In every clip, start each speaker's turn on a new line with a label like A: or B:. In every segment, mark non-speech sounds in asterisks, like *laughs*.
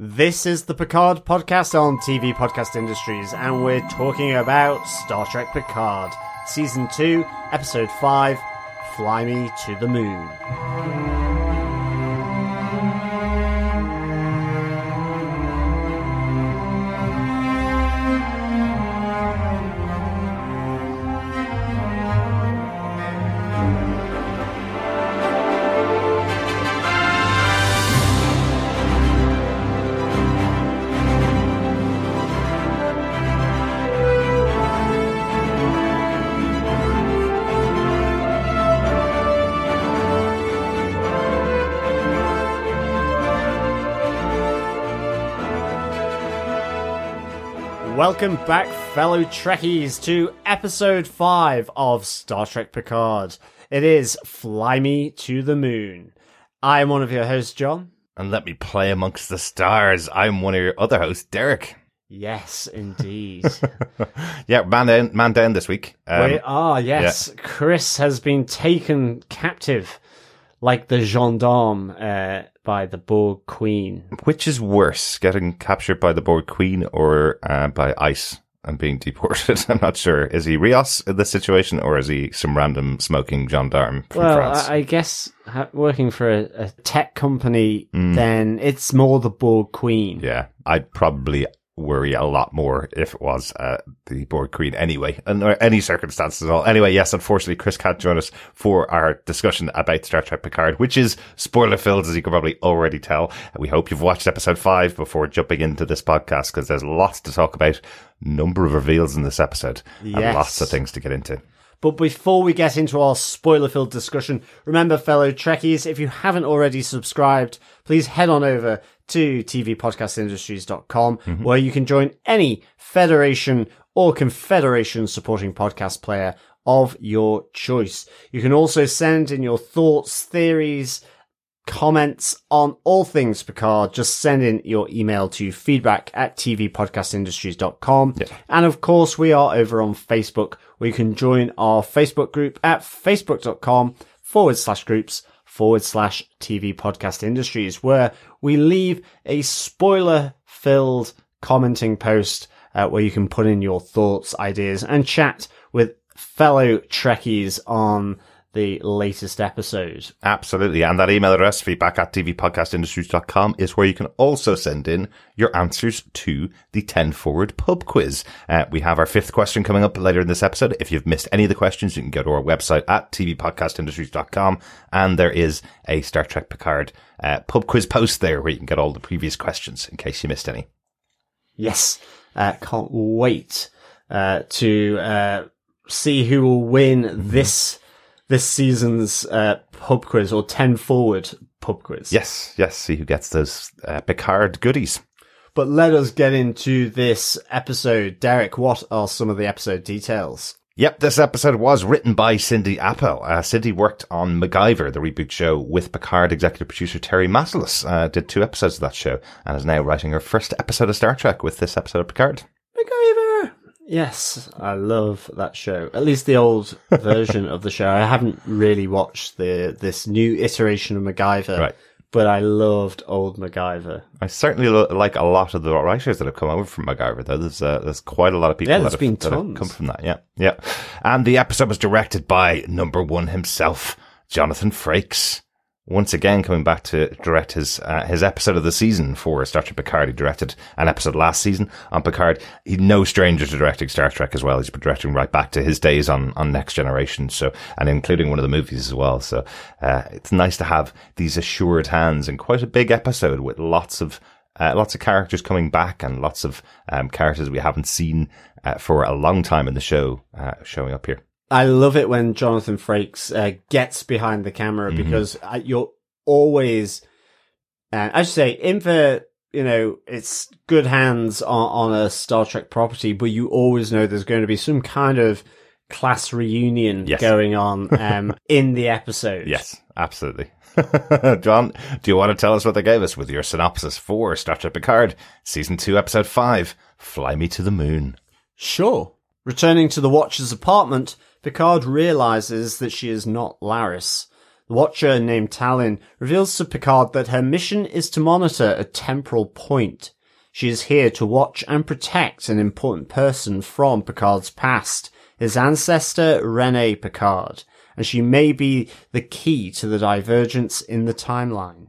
A: This is the Picard podcast on TV Podcast Industries, and we're talking about Star Trek Picard, Season 2, Episode 5 Fly Me to the Moon. Welcome back, fellow Trekkies, to episode 5 of Star Trek Picard. It is Fly Me to the Moon. I am one of your hosts, John.
B: And let me play amongst the stars. I'm one of your other hosts, Derek.
A: Yes, indeed. *laughs*
B: yeah, man down, man down this week. Um,
A: we are, yes. Chris has been taken captive like the gendarme uh, by the Borg Queen.
B: which is worse, getting captured by the Borg Queen or uh, by ICE and being deported? *laughs* I'm not sure. Is he Rios in this situation or is he some random smoking gendarme from
A: Well,
B: France?
A: I, I guess ha- working for a, a tech company, then it's more the Borg Queen.
B: yeah, I'd probably worry a lot more if it was uh, the Borg Queen anyway, under any circumstances at all. Anyway, yes, unfortunately, Chris can't join us for our discussion about Star Trek Picard, which is spoiler filled, as you can probably already tell. We hope you've watched episode five before jumping into this podcast because there's lots to talk about. Number of reveals in this episode and lots of things to get into.
A: But before we get into our spoiler filled discussion, remember, fellow Trekkies, if you haven't already subscribed, please head on over to tvpodcastindustries.com mm-hmm. where you can join any Federation or Confederation supporting podcast player of your choice. You can also send in your thoughts, theories, comments on all things Picard, just send in your email to feedback at tvpodcastindustries.com. And of course, we are over on Facebook where you can join our Facebook group at facebook.com forward slash groups forward slash TV podcast industries where we leave a spoiler filled commenting post uh, where you can put in your thoughts, ideas and chat with fellow Trekkies on the latest episode.
B: Absolutely. And that email address, feedback at tvpodcastindustries.com is where you can also send in your answers to the 10 forward pub quiz. Uh, we have our fifth question coming up later in this episode. If you've missed any of the questions, you can go to our website at tvpodcastindustries.com and there is a Star Trek Picard uh, pub quiz post there where you can get all the previous questions in case you missed any.
A: Yes, uh, can't wait uh, to uh, see who will win this this season's uh, pub quiz or ten forward pub quiz.
B: Yes, yes. See who gets those uh, Picard goodies.
A: But let us get into this episode. Derek, what are some of the episode details?
B: Yep, this episode was written by Cindy Appel. Uh, Cindy worked on MacGyver, the reboot show, with Picard executive producer Terry Matalas. Uh, did two episodes of that show and is now writing her first episode of Star Trek with this episode of Picard.
A: MacGyver. Yes, I love that show. At least the old *laughs* version of the show. I haven't really watched the this new iteration of MacGyver,
B: Right.
A: but I loved old MacGyver.
B: I certainly lo- like a lot of the writers that have come over from MacGyver, though. There's, uh, there's quite a lot of people
A: Yeah,
B: that,
A: there's
B: have,
A: been
B: that have
A: tons.
B: come from that. Yeah, yeah. And the episode was directed by number one himself, Jonathan Frakes. Once again, coming back to direct his uh, his episode of the season for Star Trek Picard. He directed an episode last season on Picard. He's no stranger to directing Star Trek as well. He's been directing right back to his days on, on Next Generation, so and including one of the movies as well. So uh, it's nice to have these assured hands and quite a big episode with lots of uh, lots of characters coming back and lots of um, characters we haven't seen uh, for a long time in the show uh, showing up here.
A: I love it when Jonathan Frakes uh, gets behind the camera
B: Mm-hmm.
A: because uh, you're always, uh, I should say, in for, you know, it's good hands on, on a Star Trek property, but you always know there's going to be some kind of class reunion
B: Yes.
A: going on *laughs* um, in the episode.
B: Yes, absolutely. *laughs* John, do you want to tell us what they gave us with your synopsis for Star Trek Picard, Season 2, Episode 5, Fly Me to the Moon?
A: Sure. Returning to the Watcher's apartment, Picard realizes that she is not Laris. The Watcher named Tallinn reveals to Picard that her mission is to monitor a temporal point. She is here to watch and protect an important person from Picard's past, his ancestor Rene Picard, and she may be the key to the divergence in the timeline.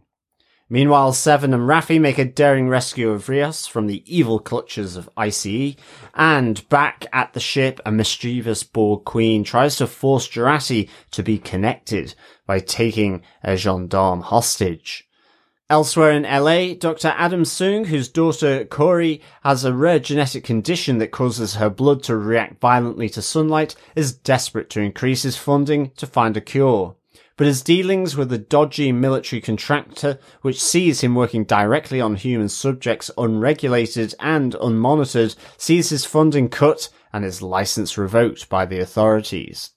A: Meanwhile, Seven and Raffi make a daring rescue of Rios from the evil clutches of ICE, and back at the ship, a mischievous Borg queen tries to force Jurati to be connected by taking a gendarme hostage. Elsewhere in LA, Dr. Adam Soong, whose daughter Kore has a rare genetic condition that causes her blood to react violently to sunlight, is desperate to increase his funding to find a cure but his dealings with a dodgy military contractor, which sees him working directly on human subjects unregulated and unmonitored, sees his funding cut and his license revoked by the authorities.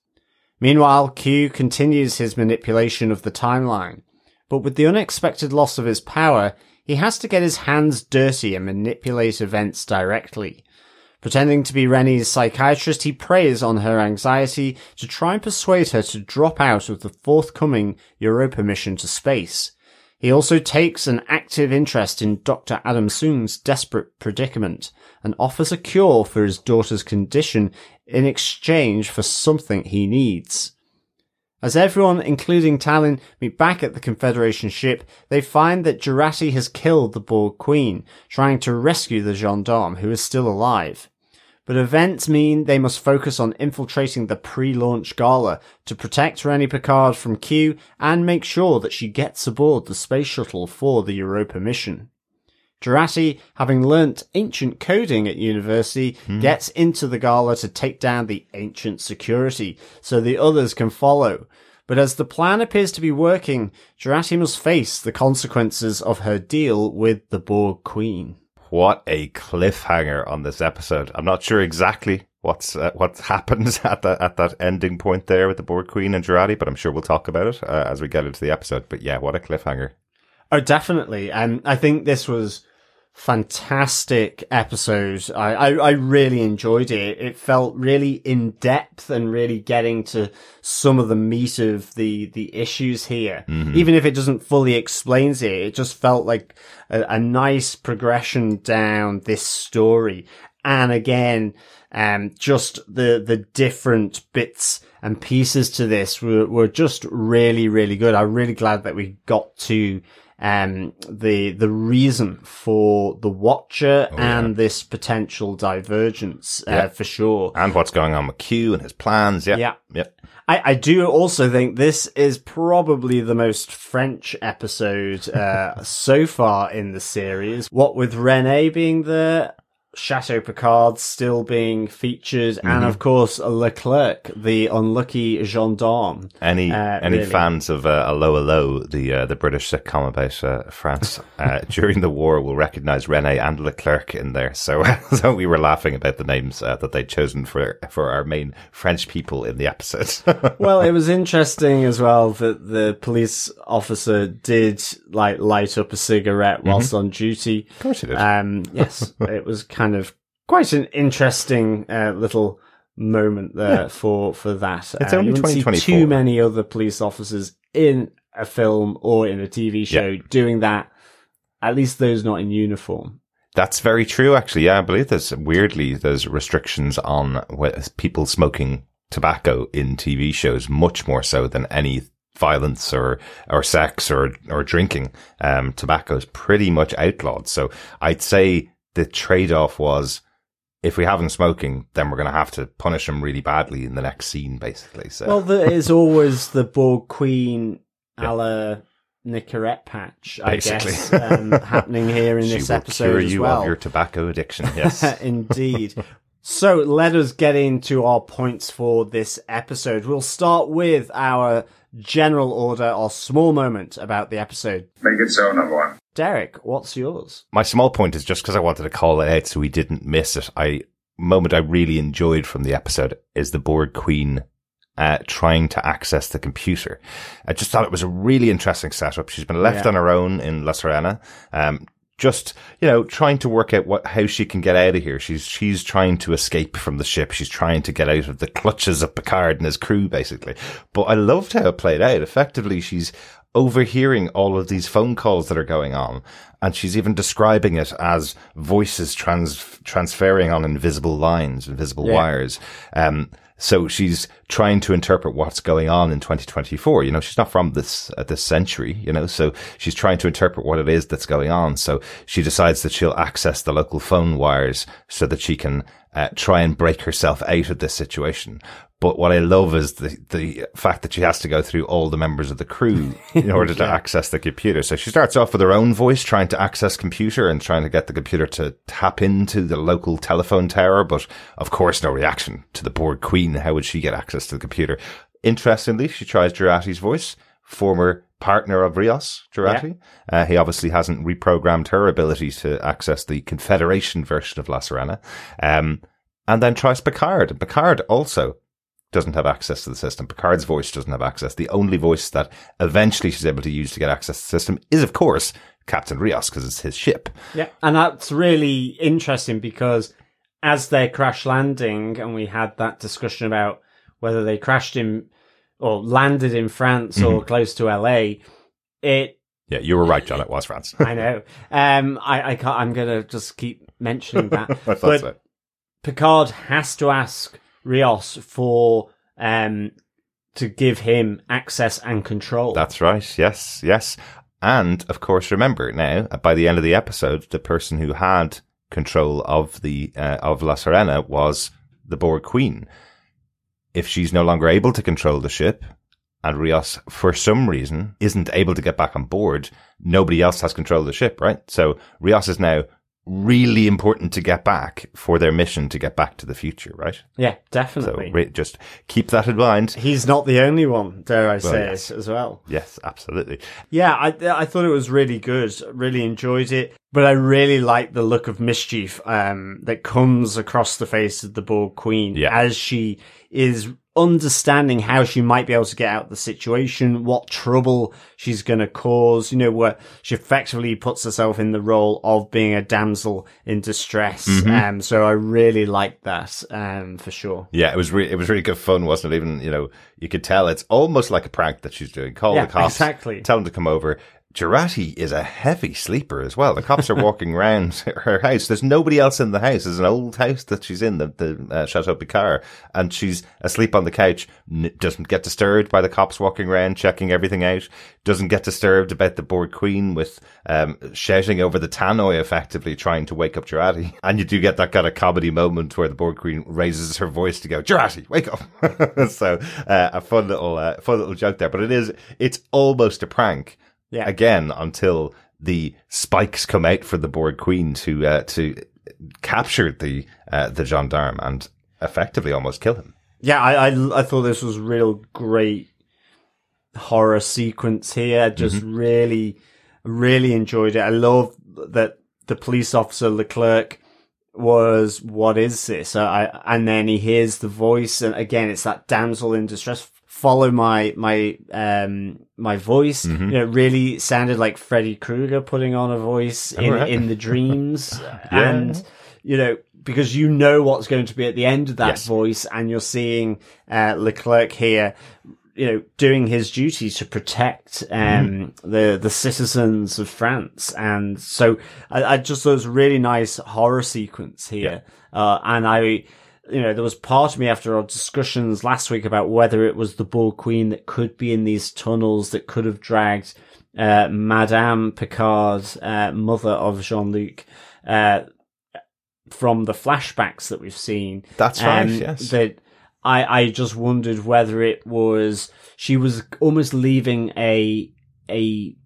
A: Meanwhile, Q continues his manipulation of the timeline, but with the unexpected loss of his power, he has to get his hands dirty and manipulate events directly. Pretending to be Rennie's psychiatrist, he preys on her anxiety to try and persuade her to drop out of the forthcoming Europa mission to space. He also takes an active interest in Dr. Adam Soong's desperate predicament and offers a cure for his daughter's condition in exchange for something he needs. As everyone, including Tallinn, meet back at the Confederation ship, they find that Jurati has killed the Borg Queen, trying to rescue the gendarme who is still alive. But events mean they must focus on infiltrating the pre-launch gala to protect Rennie Picard from Q and make sure that she gets aboard the space shuttle for the Europa mission. Jurati, having learnt ancient coding at university, hmm. gets into the gala to take down the ancient security so the others can follow. But as the plan appears to be working, Jurati must face the consequences of her deal with the Borg Queen
B: what a cliffhanger on this episode. I'm not sure exactly what's uh, what *laughs* happens at that at that ending point there with the Borg Queen and Jurati, but I'm sure we'll talk about it uh, as we get into the episode. But yeah, what a cliffhanger!
A: Oh, definitely, and I think this was fantastic episode. I, I, I, really enjoyed it. It felt really in depth and really getting to some of the meat of the, the issues here. Mm-hmm. Even if it doesn't fully explains it, it just felt like a, a nice progression down this story. And again, um, just the, the different bits and pieces to this were, were just really, really good. I'm really glad that we got to um, the the reason for the Watcher oh, and yeah. this potential divergence uh, yeah. for sure,
B: and what's going on with Q and his plans. Yeah,
A: yeah,
B: yeah.
A: I, I do also think this is probably the most French episode uh, *laughs* so far in the series. What with Rene being there Chateau Picard still being featured, mm-hmm. and of course Leclerc, the unlucky gendarme.
B: Any uh, any really. fans of uh, Allo Allo, the uh, the British sitcom about uh, France *laughs* uh, during the war, will recognise Rene and Leclerc in there. So *laughs* so we were laughing about the names uh, that they'd chosen for for our main French people in the episode. *laughs*
A: well, it was interesting as well that the police officer did like light up a cigarette whilst mm-hmm. on duty.
B: Of course he did.
A: Um, yes, it was. Kind kind of quite an interesting uh, little moment there yeah. for for that.
B: It's uh, only four.
A: Too many other police officers in a film or in a TV show yeah. doing that. At least those not in uniform.
B: That's very true, actually. Yeah, I believe there's weirdly there's restrictions on people smoking tobacco in TV shows, much more so than any violence or or sex or or drinking. Um, tobacco is pretty much outlawed. So I'd say the trade off was if we have him smoking, then we're going to have to punish him really badly in the next scene, basically. So,
A: well, there is always *laughs* the Borg Queen yeah. a la Nicorette patch, I basically. guess, um, happening here in *laughs*
B: she
A: this episode as
B: you
A: well.
B: of your tobacco addiction. Yes, *laughs*
A: indeed. So let us get into our points for this episode. We'll start with our general order or small moment about the episode.
C: Make it so, number one.
A: Derek, what's yours?
B: My small point is just because I wanted to call it out so we didn't miss it. I moment I really enjoyed from the episode is the Borg Queen uh, trying to access the computer. I just thought it was a really interesting setup. She's been left yeah. on her own in La Sirena, um, just you know trying to work out what how she can get out of here. She's she's trying to escape from the ship. She's trying to get out of the clutches of Picard and his crew, basically. But I loved how it played out. Effectively, she's overhearing all of these phone calls that are going on. And she's even describing it as voices trans- transferring on invisible lines, invisible yeah. wires. Um, so she's trying to interpret what's going on in 2024. You know, she's not from this, uh, this century, you know, so she's trying to interpret what it is that's going on. So she decides that she'll access the local phone wires so that she can uh, try and break herself out of this situation. But what I love is the, the fact that she has to go through all the members of the crew *laughs* in order to access the computer. So she starts off with her own voice trying to access computer and trying to get the computer to tap into the local telephone tower. But of course, no reaction to the Borg queen. How would she get access to the computer? Interestingly, she tries Jurati's voice, former partner of Rios, Jurati. Yeah. Uh, he obviously hasn't reprogrammed her ability to access the Confederation version of La Sirena. Um, and then tries Picard. Picard also doesn't have access to the system. Picard's voice doesn't have access. The only voice that eventually she's able to use to get access to the system is, of course, Captain Rios because it's his ship.
A: Yeah, and that's really interesting because as they're crash landing, and we had that discussion about whether they crashed in or landed in France mm-hmm. or close to LA, it.
B: Yeah, you were right, John. It was France. *laughs*
A: I know. Um, I, I can't. I'm gonna just keep mentioning that. *laughs*
B: I thought but so.
A: Picard has to ask Rios for um to give him access and control.
B: That's right. Yes, yes. And of course, remember now, by the end of the episode, the person who had control of the uh, of La Sirena was the Borg Queen. If she's no longer able to control the ship, and Rios, for some reason, isn't able to get back on board, nobody else has control of the ship, right? So Rios is now really important to get back for their mission to get back to the future, right?
A: Yeah, definitely.
B: So just keep that in mind.
A: He's not the only one, dare I say yes. it as well.
B: Yes, absolutely.
A: Yeah, I I thought it was really good. Really enjoyed it, but I really like the look of mischief um, that comes across the face of the Borg Queen yeah. as she is understanding how she might be able to get out of the situation, what trouble she's going to cause, you know, where she effectively puts herself in the role of being a damsel in distress. Mm-hmm. Um, so I really like that, um, for sure.
B: Yeah, it was re- it was really good fun, wasn't it? Even, you know, you could tell it's almost like a prank that she's doing. Call yeah, the cops,
A: exactly.
B: tell them to come over. Jurati is a heavy sleeper as well. The cops are walking around *laughs* her house. There's nobody else in the house. There's an old house that she's in, the, the uh, Chateau Picard, and she's asleep on the couch. N- doesn't get disturbed by the cops walking around, checking everything out. Doesn't get disturbed about the Borg Queen with um, shouting over the tannoy, effectively trying to wake up Jurati. *laughs* And you do get that kind of comedy moment where the Borg Queen raises her voice to go, Jurati, wake up. *laughs* so uh, a fun little, uh, fun little joke there. But it is, it's almost a prank
A: yeah.
B: again until the spikes come out for the Borg Queen to uh, to capture the uh, the gendarme and effectively almost kill him.
A: Yeah, I, I, I thought this was real great horror sequence here. Just mm-hmm. really, really enjoyed it. I love that the police officer Leclerc was what is this? I, and then he hears the voice, and again, it's that damsel in distress follow my my um my voice. Mm-hmm. You know, really sounded like Freddy Krueger putting on a voice in, right. in the dreams, *laughs* yeah. and you know because you know what's going to be at the end of that yes. voice, and you're seeing uh, Leclerc here. You know, doing his duty to protect um, mm. the the citizens of France, and so I, I just thought it was a really nice horror sequence here, yeah. uh, and I you know, there was part of me after our discussions last week about whether it was the Borg Queen that could be in these tunnels that could have dragged uh, Madame Picard, uh, mother of Jean Luc, uh, from the flashbacks that we've seen.
B: That's right. Um, yes.
A: That I I just wondered whether it was she was almost leaving a a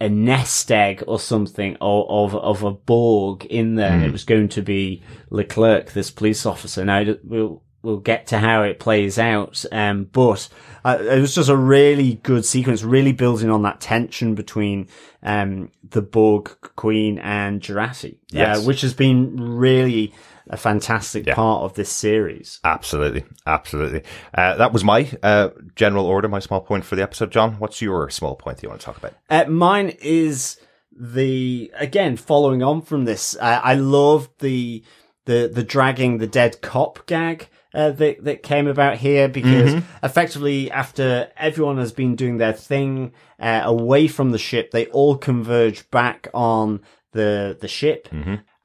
A: a nest egg or something of of, of a Borg in there. Mm. It was going to be Leclerc, this police officer. Now we'll we'll get to how it plays out, um, but uh, it was just a really good sequence, really building on that tension between um, the Borg Queen and Jurati, yes. uh, which has been really a fantastic yeah. part of this series.
B: Absolutely, absolutely. Uh, that was my uh, general order, my small point for the episode. John, what's your small point that you want to talk about?
A: Uh, mine is the again following on from this, I, I loved the the the dragging the dead cop gag. Uh, that that came about here because effectively after everyone has been doing their thing uh, away from the ship, they all converge back on the the ship,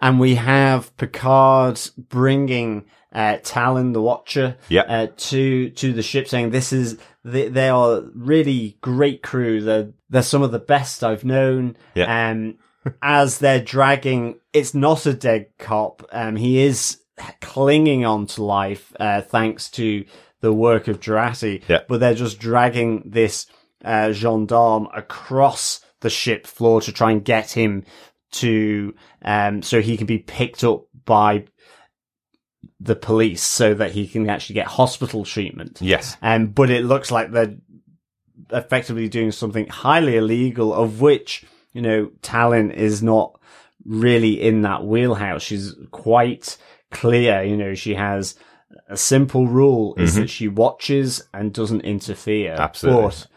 A: and we have Picard bringing uh, Tallinn the Watcher
B: Yeah.
A: uh, to to the ship, saying this is they, they are really great crew. They're they're some of the best I've known.
B: Yeah.
A: Um, as they're dragging, it's not a dead cop. Um, he is clinging on to life uh, thanks to the work of Jurati.
B: Yeah.
A: But they're just dragging this uh, gendarme across the ship floor to try and get him to um so he can be picked up by the police so that he can actually get hospital treatment.
B: Yes.
A: Um, but it looks like they're effectively doing something highly illegal, of which, you know, Tallinn is not really in that wheelhouse. She's quite clear, you know, she has a simple rule is that she watches and doesn't interfere.
B: Absolutely.
A: But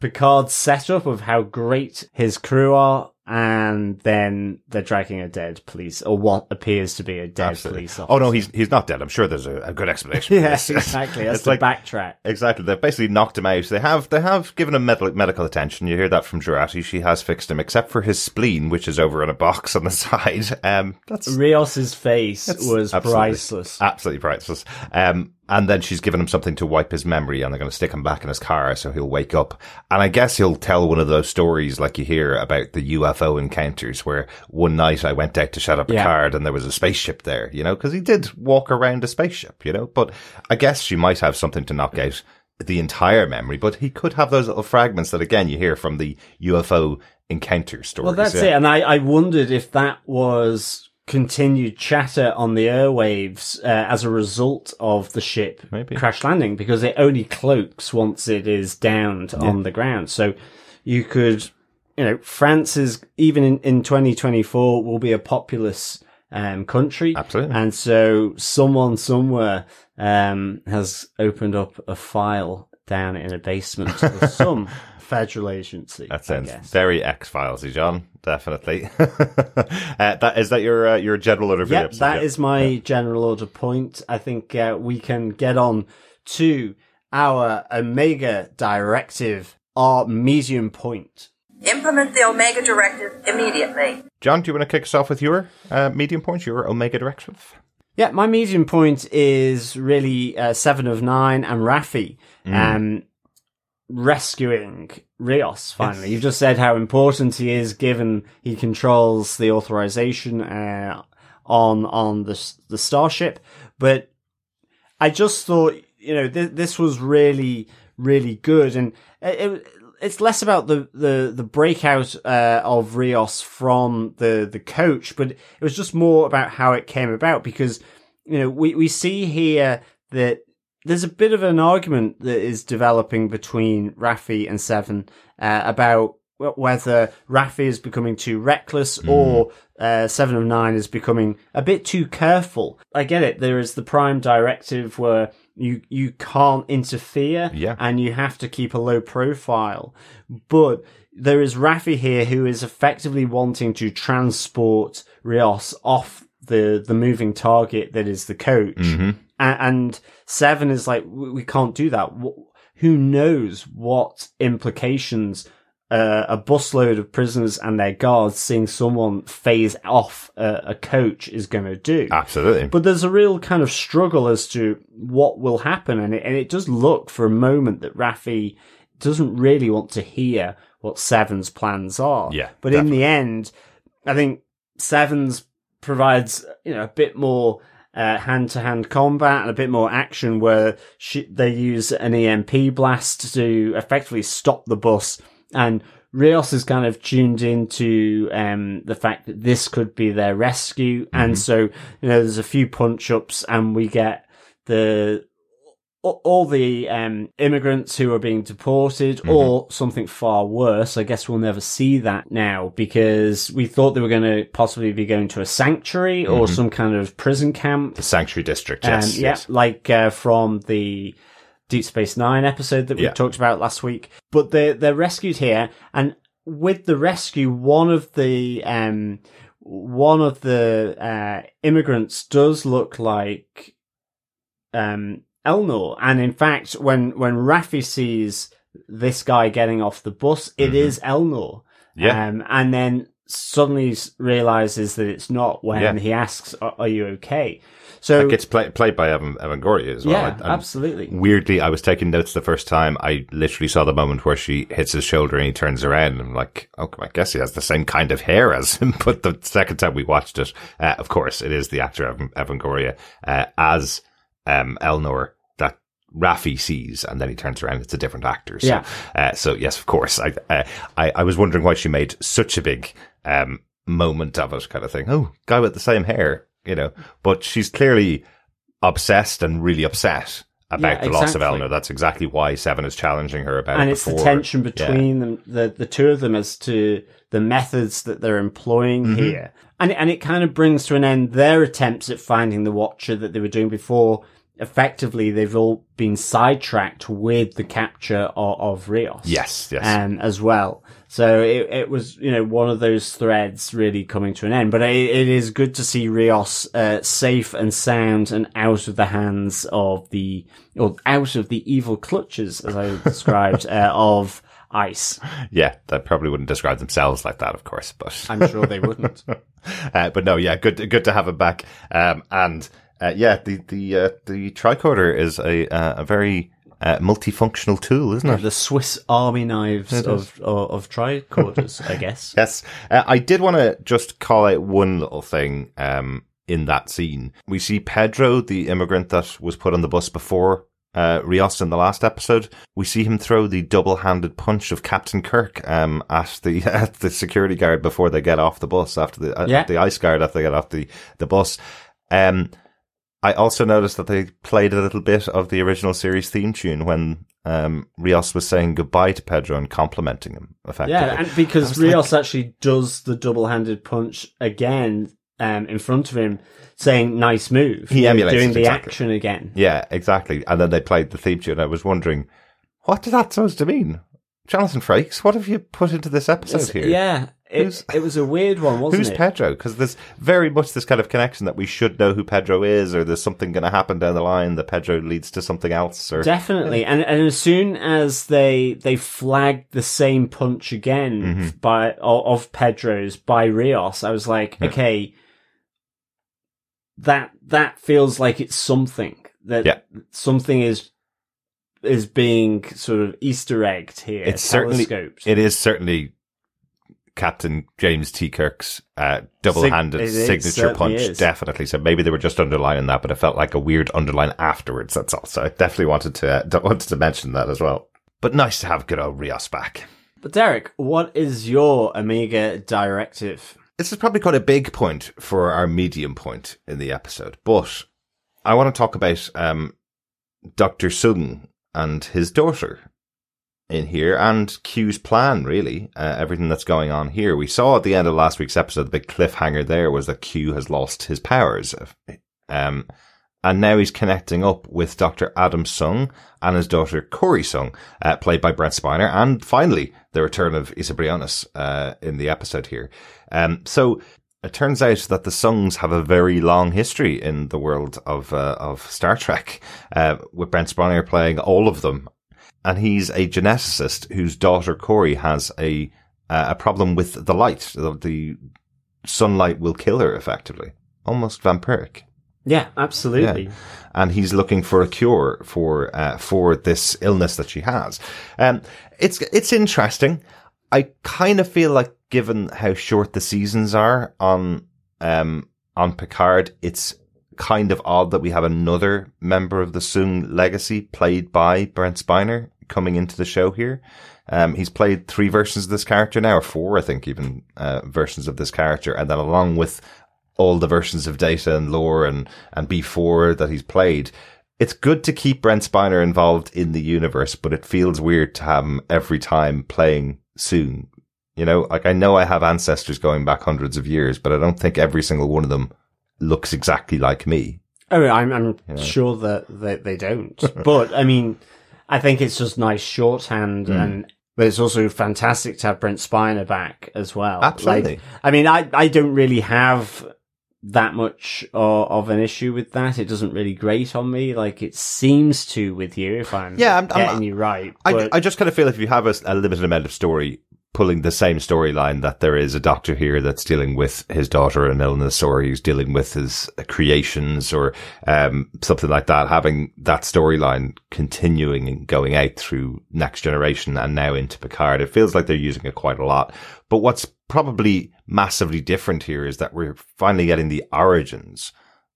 A: Picard's setup of how great his crew are, and then they're dragging a dead police, or what appears to be a dead
B: Absolutely.
A: police officer.
B: Oh no, he's he's not dead. I'm sure there's a, a good explanation. *laughs*
A: Yes,
B: this.
A: exactly. *laughs* That's
B: It's
A: the
B: like-
A: backtrack.
B: Exactly. They've basically knocked him out. They have they have given him medical medical attention. You hear that from Jurati. She has fixed him, except for his spleen, which is over in a box on the *laughs* side. Um, that's
A: Rios's face
B: That's
A: was
B: absolutely-
A: priceless.
B: absolutely priceless. Um, and then she's given him something to wipe his memory, and they're going to stick him back in his car so he'll wake up. And I guess he'll tell one of those stories like you hear about the UFO encounters, where one night I went out to shut up a
A: Yeah.
B: card and there was a spaceship there, you know, because he did walk around a spaceship, you know. But I guess she might have something to knock out the entire memory, but he could have those little fragments that again you hear from the UFO encounter stories.
A: Well, that's
B: yeah.
A: it. And I, I wondered if that was continued chatter on the airwaves uh, as a result of the ship
B: Maybe.
A: crash landing because it only cloaks once it is downed on the ground. So you could, you know, France is even in, in 2024 will be a populous um, country.
B: Absolutely.
A: And so someone somewhere um, has opened up a file down in a basement of *laughs* some federal agency.
B: That sounds very X Filesy, John. Definitely. *laughs* uh, that is that your uh, your general order
A: Yep,
B: episode?
A: that
B: Yeah.
A: is my general order point. I think uh, we can get on to our Omega directive, our medium point.
C: Implement the Omega Directive immediately.
B: John. Do you want to kick us off with your uh, medium point, your Omega directive?
A: Yeah, my medium point is really uh, Seven of Nine and Raffi um, rescuing Rios. Finally, you've just said how important he is, given he controls the authorization uh, on on the the starship. But I just thought, you know, th- this was really really good, and it, it, it's less about the the the breakout uh, of Rios from the the coach, but it was just more about how it came about because you know we we see here that there's a bit of an argument that is developing between Raffi and Seven uh, about whether Raffi is becoming too reckless or uh, Seven of Nine is becoming a bit too careful. I get it. There is the Prime Directive where you you can't interfere,
B: Yeah.
A: and you have to keep a low profile. But there is Raffi here who is effectively wanting to transport Rios off the the moving target that is the coach
B: Mm-hmm.
A: and, and seven is like we, we can't do that Wh- who knows what implications uh, a busload of prisoners and their guards seeing someone phase off a, a coach is going to do.
B: Absolutely.
A: but there's a real kind of struggle as to what will happen and it, and it does look for a moment that Raffi doesn't really want to hear what Seven's plans are.
B: Yeah,
A: but in the end I think Seven's provides you know a bit more hand to hand combat and a bit more action where she, they use an EMP blast to effectively stop the bus and Rios is kind of tuned into um, the fact that this could be their rescue and so you know there's a few punch ups and we get the all- the um, immigrants who are being deported, or something far worse. I guess we'll never see that now because we thought they were going to possibly be going to a sanctuary or some kind of prison camp.
B: the Sanctuary District.
A: Um,
B: Yes.
A: yeah,
B: yes.
A: like uh, from the Deep Space Nine episode that we
B: Yeah.
A: talked about last week. But they're they're rescued here, and with the rescue, one of the um, one of the uh, immigrants does look like um, Elnor, and in fact, when when Raffi sees this guy getting off the bus, it is Elnor.
B: Yeah.
A: Um, and then suddenly realizes that it's not when
B: Yeah.
A: he asks, "Are, are you okay?" So
B: It gets play, played by Evan, Evagora as well.
A: yeah,
B: I-
A: absolutely.
B: Weirdly, I was taking notes the first time. I literally saw the moment where she hits his shoulder and he turns around. And I'm like, oh, I guess he has the same kind of hair as him. *laughs* But the second time we watched it, uh, of course, it is the actor Evan, Evagora uh, as um, Elnor that Raffi sees, and then he turns around. It's a different actor. So,
A: Yeah.
B: uh, so yes, of course. I, uh, I I was wondering why she made such a big um, moment of it, kind of thing. Oh, guy with the same hair, you know. But she's clearly obsessed and really upset about
A: Yeah,
B: the loss of. Elnor. That's exactly why Seven is challenging her about
A: and
B: it
A: it's
B: before.
A: the tension
B: Yeah.
A: between them, the the two of them as to the methods that they're employing
B: Mm-hmm.
A: here, and and it kind of brings to an end their attempts at finding the Watcher that they were doing before. Effectively, they've all been sidetracked with the capture of, of Rios.
B: Yes, yes.
A: um, as well. So it, it was, you know, one of those threads really coming to an end. But it, it is good to see Rios uh, safe and sound and out of the hands of the, or out of the evil clutches, as I described, uh, *laughs* of ice.
B: yeah, they probably wouldn't describe themselves like that, of course, but
A: I'm sure they wouldn't. *laughs*
B: uh, but no, yeah, good, good to have him back. Um, and uh, yeah, the the uh, the tricorder is a uh, a very uh, multifunctional tool, isn't it?
A: the Swiss Army knives of, of of tricorders, I guess. *laughs*
B: Yes. Uh, I did want to just call out one little thing um, in that scene. We see Pedro, the immigrant that was put on the bus before uh, Rios in the last episode. We see him throw the double-handed punch of Captain Kirk um, at the *laughs* at the security guard before they get off the bus. After the uh,
A: Yeah.
B: the ice guard after they get off the the bus. Um, I also noticed that they played a little bit of the original series theme tune when um, Rios was saying goodbye to Pedro and complimenting him. Effectively,
A: Yeah, and because Rios actually does the double-handed punch again um, in front of him, saying "nice move."
B: He emulates
A: doing
B: it,
A: the
B: exactly.
A: action again.
B: Yeah, exactly. And then they played the theme tune. I was wondering, what did that supposed to mean? Jonathan Frakes, what have you put into this episode
A: It's-
B: here?
A: Yeah, it, it was a weird one, wasn't
B: Who's
A: it?
B: Who's Pedro? Because there's very much this kind of connection that we should know who Pedro is, or there's something going to happen down the line that Pedro leads to something else. Or
A: Definitely, and and as soon as they they flagged the same punch again
B: Mm-hmm.
A: by of, Pedro's by Rios, I was like, okay, that that feels like it's something that
B: Yeah.
A: something is is being sort of Easter egged here.
B: it's certainly it is certainly Captain James T. Kirk's uh, double-handed
A: Sig-
B: signature punch,
A: is.
B: definitely. So maybe they were just underlining that, but it felt like a weird underline afterwards. That's all. So I definitely wanted to uh, *laughs* wanted to mention that as well. But nice to have good old Rios back.
A: But Derek, what is your Omega directive?
B: This is probably quite a big point for our medium point in the episode, but I want to talk about um, Dr. Soong and his daughter in here and Q's plan, really, uh, everything that's going on here. We saw at the end of last week's episode, the big cliffhanger there was that Q has lost his powers. Um, and now he's connecting up with Dr. Adam Soong and his daughter Kore Soong, uh, played by Brent Spiner, and finally the return of Isa Briones uh, in the episode here. Um, so it turns out that the Soongs have a very long history in the world of uh, of Star Trek, uh, with Brent Spiner playing all of them, and he's a geneticist whose daughter Kore has a uh, a problem with the light. The, the sunlight will kill her effectively, almost vampiric
A: Yeah, absolutely.
B: and he's looking for a cure for uh, for this illness that she has. Um, it's it's interesting. I kind of feel like, given how short the seasons are on um on Picard, it's kind of odd that we have another member of the Soong legacy played by Brent Spiner coming into the show here. Um, he's played three versions of this character now, or four, I think, even uh, versions of this character, and then along with all the versions of Data and Lore and and B4 that he's played. It's good to keep Brent Spiner involved in the universe, but it feels weird to have him every time playing Soong. You know, like I know I have ancestors going back hundreds of years, but I don't think every single one of them looks exactly like me.
A: Oh, I'm, I'm sure that they, they don't. *laughs* but I mean, I think it's just nice shorthand
B: Hmm.
A: and but it's also fantastic to have Brent Spiner back as well.
B: Absolutely.
A: Like, I mean, I, I don't really have that much of, of an issue with that. It doesn't really grate on me like it seems to with you, if I'm
B: Yeah, I'm- I'm-
A: getting you right.
B: I,
A: But-
B: I just kind of feel if you have a, a limited amount of story pulling the same storyline that there is a doctor here that's dealing with his daughter an illness or he's dealing with his creations or um, something like that. Having that storyline continuing and going out through next generation and now into picard it feels like they're using it quite a lot. But what's probably massively different here is that we're finally getting the origins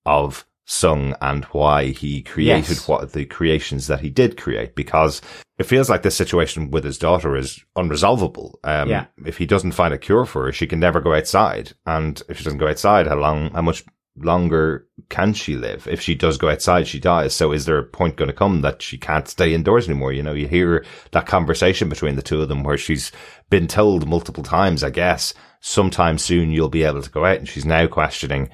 B: of Soong and why he created
A: Yes.
B: what the creations that he did create because it feels like this situation with his daughter is unresolvable. Um,
A: Yeah.
B: if he doesn't find a cure for her, she can never go outside. And if she doesn't go outside, how long, how much longer can she live? If she does go outside, she dies. So is there a point going to come that she can't stay indoors anymore? You know, you hear that conversation between the two of them where she's been told multiple times, I guess, sometime soon you'll be able to go out. And she's now questioning,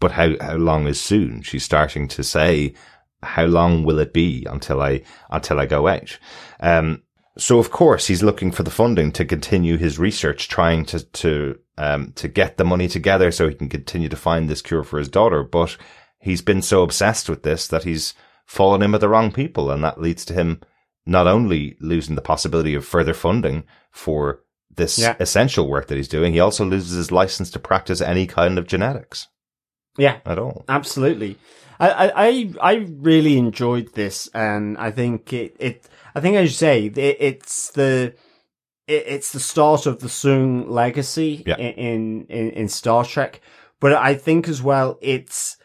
B: but how, how long is soon? She's starting to say, how long will it be until I, until I go out? Um, so of course he's looking for the funding to continue his research, trying to, to, um, to get the money together so he can continue to find this cure for his daughter. But he's been so obsessed with this that he's fallen in with the wrong people. And that leads to him not only losing the possibility of further funding for this
A: Yeah.
B: essential work that he's doing, he also loses his license to practice any kind of genetics
A: yeah,
B: at all.
A: Absolutely. I, I, I- really enjoyed this and I think it, it I think I should say it, it's the it, it's the start of the Soong legacy
B: Yeah.
A: in, in in Star Trek. But I think as well it's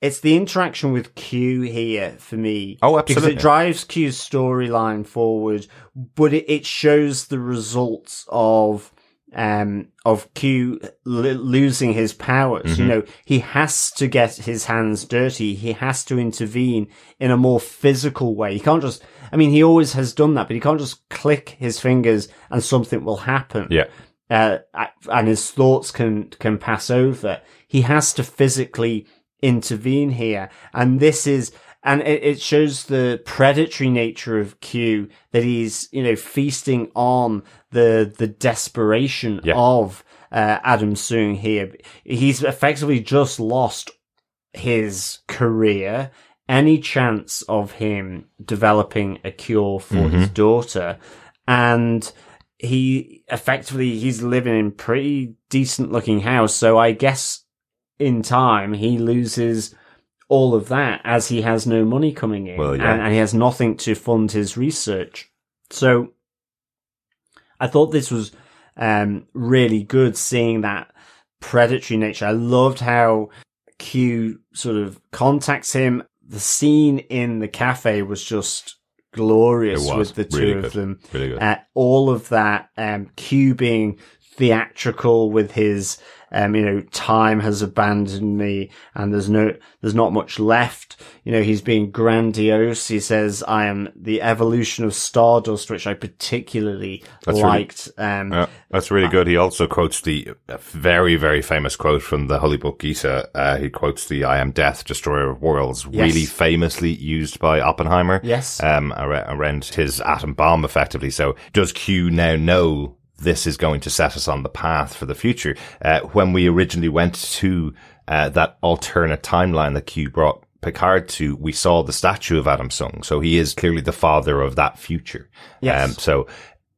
A: it's the interaction with Q here for me.
B: Oh,
A: Because
B: absolutely.
A: it drives Q's storyline forward, but it, it shows the results of um of Q l- losing his powers. You
B: Mhm.
A: know, he has to get his hands dirty. He has to intervene in a more physical way. He can't just. I mean, he always has done that, but he can't just click his fingers and something will happen
B: Yeah.
A: uh, and his thoughts can can pass over. He has to physically intervene here, and this is and it, it shows the predatory nature of Q that he's you know feasting on the the desperation
B: Yeah.
A: of uh, Adam Soong here. He's effectively just lost his career. Any chance of him developing a cure for his daughter, and he effectively he's living in pretty decent looking house so i guess in time he loses all of that as he has no money coming in
B: Well, yeah.
A: and, and he has nothing to fund his research so i thought this was um really good seeing that predatory nature i loved how q sort of contacts him the scene in the cafe was just glorious
B: was
A: with the two
B: really
A: of
B: good.
A: them
B: Really good.
A: uh, all of that, um, Q being theatrical with his, um, you know, time has abandoned me and there's no, there's not much left. You know, he's being grandiose. He says, I am the evolution of Stardust, which I particularly
B: That's really-
A: liked. um,
B: Yeah, that's really good. He also quotes the uh, very, very famous quote from the Holy Book Gita. Uh, he quotes the "I am Death, Destroyer of Worlds,"
A: Yes.
B: really famously used by Oppenheimer.
A: Yes.
B: um, around his atom bomb, effectively. So, does Q now know this is going to set us on the path for the future? Uh, when we originally went to uh, that alternate timeline that Q brought Picard to, we saw the statue of Adam Soong. So he is clearly the father of that future.
A: Yes.
B: Um, so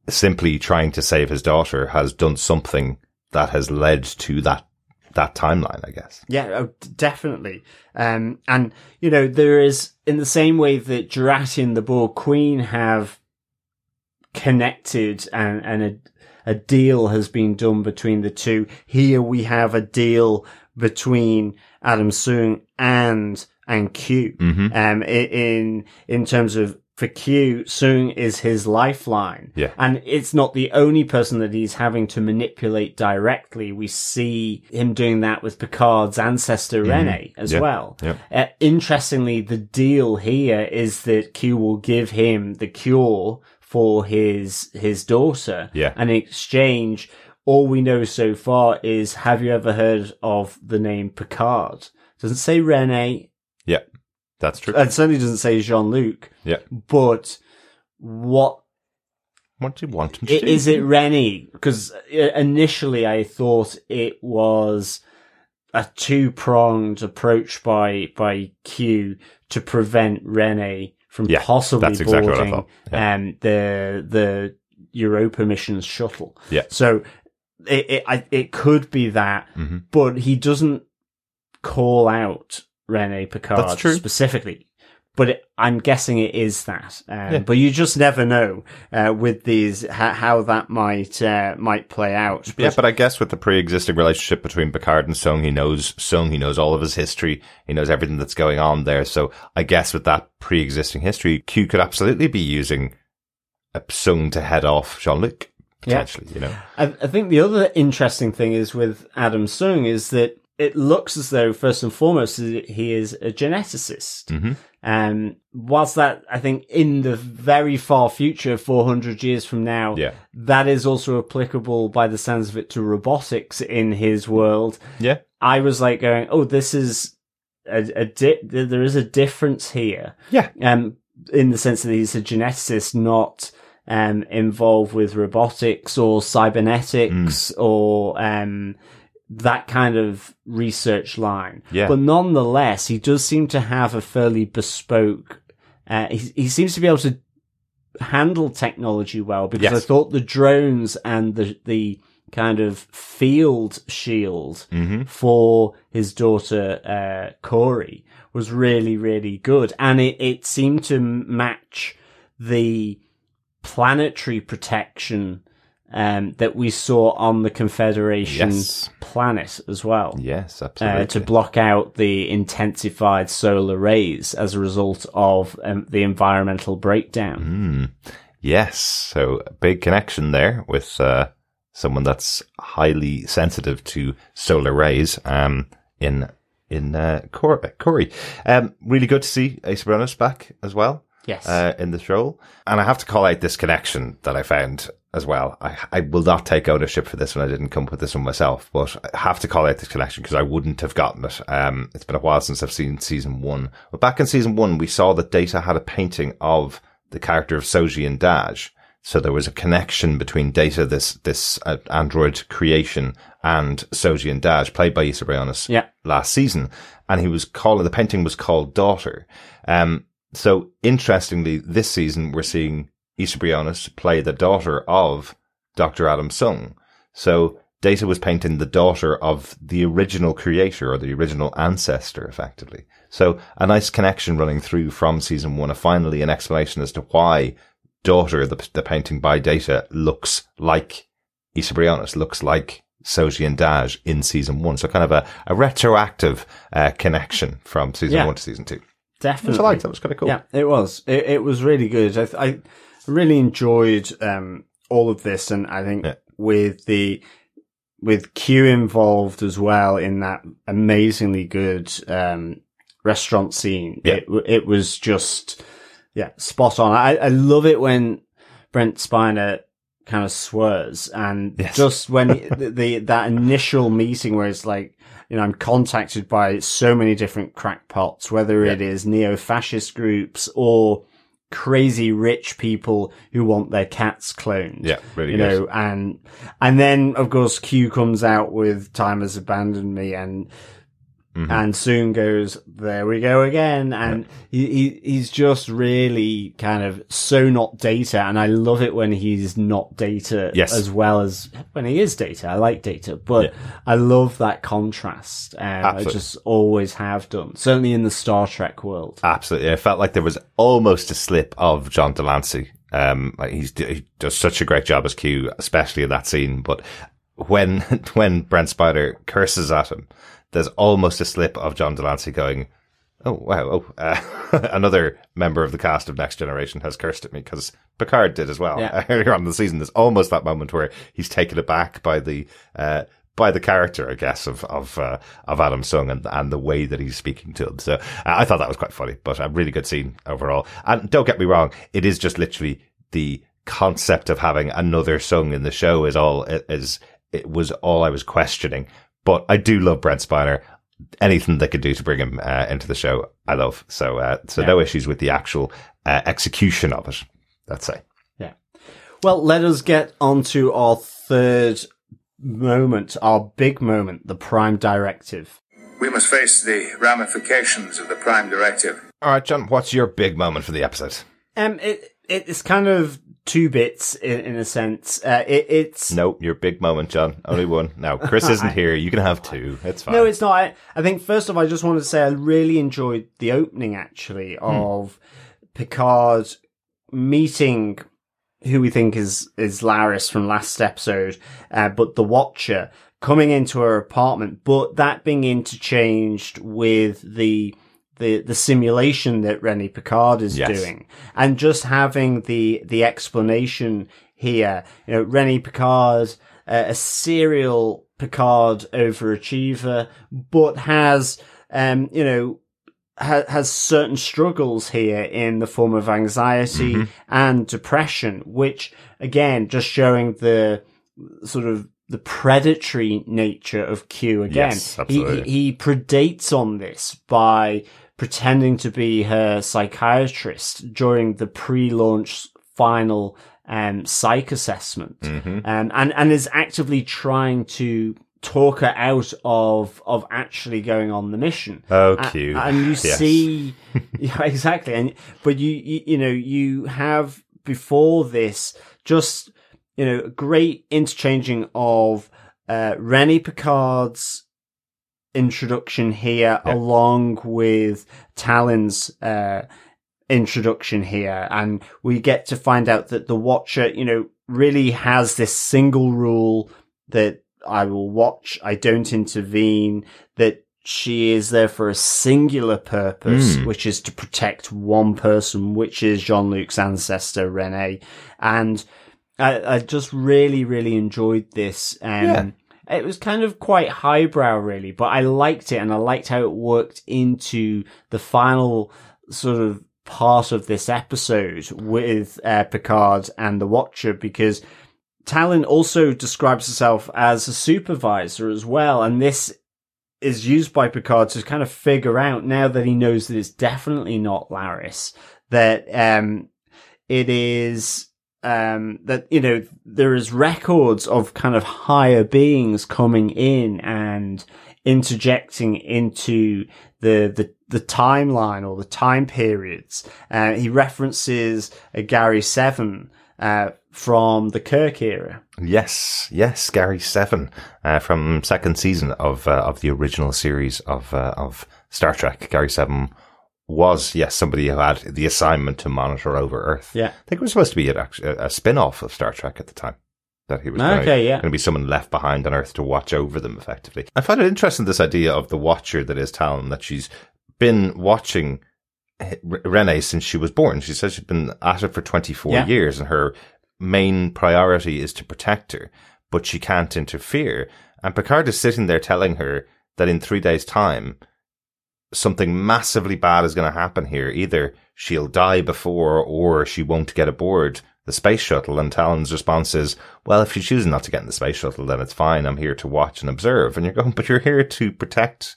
B: simply trying to save his daughter has done something that has led to that that timeline, I guess.
A: Yeah, oh, definitely. Um, and you know, there is in the same way that Jurati and the Borg Queen have connected and and a deal has been done between the two. Here we have a deal between Adam Soong and and Q.
B: Mm-hmm.
A: Um, in in terms of for Q, Soong is his lifeline.
B: Yeah.
A: And it's not the only person that he's having to manipulate directly. We see him doing that with Picard's ancestor Rene as.
B: Yeah.
A: well.
B: Yeah.
A: Uh, interestingly, the deal here is that Q will give him the cure for his his daughter.
B: Yeah.
A: And in exchange, all we know so far is have you ever heard of the name Picard? Doesn't say Rene.
B: Yeah, that's true.
A: And certainly doesn't say Jean Luc.
B: yeah.
A: But what
B: What do you want him to
A: I-
B: do?
A: Is it Rennie? Because uh, initially I thought it was a two pronged approach by by Q to prevent Rene from
B: Yeah,
A: possibly
B: that's exactly what
A: boarding.
B: Yeah.
A: um, the the Europa missions shuttle.
B: Yeah.
A: So it it, I, it could be that,
B: Mhm.
A: but he doesn't call out Rene Picard specifically. But it, I'm guessing it is that. Um,
B: Yeah.
A: But you just never know uh, with these how, how that might uh, might play out.
B: Yeah, but I guess with the pre-existing relationship between Picard and Soong, he knows Soong, he knows all of his history, he knows everything that's going on there. So I guess with that pre-existing history, Q could absolutely be using a Soong to head off Jean-Luc,
A: Yeah.
B: potentially, you know?
A: I, I think the other interesting thing is with Adam Soong is that it looks as though first and foremost he is a geneticist.
B: Mhm.
A: Um, whilst that I think in the very far future, 400 years from now,
B: Yeah.
A: that is also applicable by the sounds of it to robotics in his world.
B: Yeah.
A: I was like going, oh, this is a, a di- there is a difference here.
B: Yeah.
A: Um, in the sense that he's a geneticist, not um involved with robotics or cybernetics
B: Hmm.
A: or um that kind of research line.
B: Yeah.
A: But nonetheless, he does seem to have a fairly bespoke. Uh, he he seems to be able to handle technology well because I thought the drones and the the kind of field shield
B: Mm-hmm.
A: for his daughter uh, Kore was really really good, and it it seemed to match the planetary protection um, that we saw on the Confederation
B: Yes.
A: planet as well.
B: Yes,
A: Uh,
B: absolutely.
A: to block out the intensified solar rays as a result of um, the environmental breakdown.
B: Mm. Yes. So a big connection there with uh, someone that's highly sensitive to solar rays. Um, in in uh, Cor- Kore, um, really good to see Isa Briones back as well.
A: Yes.
B: Uh, in this role, and I have to call out this connection that I found as well. I, I will not take ownership for this one. I didn't come up with this one myself, but I have to call out this connection because I wouldn't have gotten it. Um, it's been a while since I've seen season one. But back in season one, we saw that Data had a painting of the character of Soji and Dahj. So there was a connection between Data, this, this uh, android creation and Soji and Dahj, played by Isa Briones
A: yeah.
B: last season. And he was called, the painting was called Daughter. Um, so interestingly, this season we're seeing Isa Briones play the daughter of Dr. Adam Soong. So Data was painting the daughter of the original creator or the original ancestor, effectively. So a nice connection running through from season one, and finally an explanation as to why daughter, the, the painting by Data, looks like Isa Briones, looks like Soji and Dahj in season one. So kind of a, a retroactive uh, connection from season
A: Yeah.
B: one to season two.
A: Definitely.
B: Which I liked. That was kind of cool.
A: Yeah, it was. It, it was really good. I, I really enjoyed um, all of this, and I think
B: Yeah.
A: with the with Q involved as well in that amazingly good um, restaurant scene.
B: Yeah.
A: It it was just yeah spot on. I, I love it when Brent Spiner kind of swears and
B: Yes.
A: just when *laughs* the, the that initial meeting where it's like you know I'm contacted by so many different crackpots whether it is neo-fascist groups or crazy rich people who want their cats cloned
B: Yeah, really
A: you
B: good.
A: know and and then of course Q comes out with time has abandoned me and
B: Mhm.
A: and Soong goes there we go again and he, he he's just really kind of so not data and i love it when he's not data
B: Yes.
A: as well as when he is data i like data but
B: Yeah.
A: i love that contrast and i just always have done certainly in the star trek world
B: Absolutely. I felt like there was almost a slip of John de Lancie. Um, like he's, he does such a great job as Q, especially in that scene. But when, *laughs* when Brent Spiner curses at him, there's almost a slip of John de Lancie going, Oh, wow. Oh, uh, *laughs* another member of the cast of Next Generation has cursed at me because Picard did as well.
A: Yeah. *laughs*
B: Earlier on in the season, there's almost that moment where he's taken aback by the, uh, by the character, I guess, of, of, uh, of Adam Soong and, and the way that he's speaking to him. So uh, I thought that was quite funny, but a really good scene overall. And don't get me wrong, it is just literally the concept of having another Soong in the show is all, is, it was all I was questioning. But I do love Brent Spiner. Anything they could do to bring him uh, into the show, I love. So, uh, so
A: Yeah.
B: no issues with the actual uh, execution of it. Let's say. Yeah.
A: Well, let us get on to our third moment, our big moment, the Prime Directive.
D: We must face the ramifications of the Prime Directive.
B: All right, John, what's your big moment for the episode?
A: Um, it, it's kind of two bits in, in a sense. Uh, it, it's
B: No, your big moment, John. Only one. Now Chris *laughs* isn't here. You can have two. It's fine.
A: No, it's not. I, I think first of all, I just wanted to say I really enjoyed the opening actually of Picard meeting who we think is is Laris from last episode, uh, but the Watcher coming into her apartment, but that being interchanged with the the the simulation that Rene Picard is
B: Yes.
A: doing, and just having the the explanation here. You know, Rene Picard, uh, a serial Picard overachiever, but has um you know ha- has certain struggles here in the form of anxiety and depression, which again, just showing the sort of the predatory nature of Q again.
B: Yes,
A: he,
B: absolutely.
A: he, he predates on this by pretending to be her psychiatrist during the pre-launch final um, psych assessment, um, and and is actively trying to talk her out of of actually going on the mission.
B: Oh,
A: A-
B: Q.
A: And you
B: Yes.
A: see, *laughs* yeah, exactly. And but you, you you know you have before this just you know great interchanging of uh, Rennie Picard's introduction here
B: Yeah.
A: along with Tallinn's uh, introduction here, and we get to find out that the Watcher, you know, really has this single rule that I will watch, I don't intervene, that she is there for a singular purpose,
B: Mm.
A: which is to protect one person, which is Jean-Luc's ancestor, Rene. And I, I just really, really enjoyed this. Um,
B: Yeah.
A: It was kind of quite highbrow, really, but I liked it and I liked how it worked into the final sort of part of this episode with uh, Picard and the Watcher because Tallinn also describes herself as a supervisor as well, and this is used by Picard to kind of figure out now that he knows that it's definitely not Laris that um it is um that you know there is records of kind of higher beings coming in and interjecting into the the the timeline or the time periods. Uh, he references a Gary Seven uh, from the Kirk era.
B: Yes, yes, Gary Seven uh, from second season of uh, of the original series of uh, of Star Trek. Gary Seven was yes somebody who had the assignment to monitor over Earth.
A: Yeah.
B: I think it was supposed to be a, a spin off of Star Trek at the time. That he was
A: Okay,
B: going,
A: yeah.
B: to be someone left behind on Earth to watch over them effectively. I find it interesting this idea of the Watcher that is Tallinn that she's been watching Renee since she was born. She says she's been at it for 24
A: Yeah.
B: years and her main priority is to protect her, but she can't interfere. And Picard is sitting there telling her that in three days' time, something massively bad is going to happen here. Either she'll die before or she won't get aboard the space shuttle. And Tallinn's response is, well, if she chooses not to get in the space shuttle, then it's fine. I'm here to watch and observe. And you're going, but you're here to protect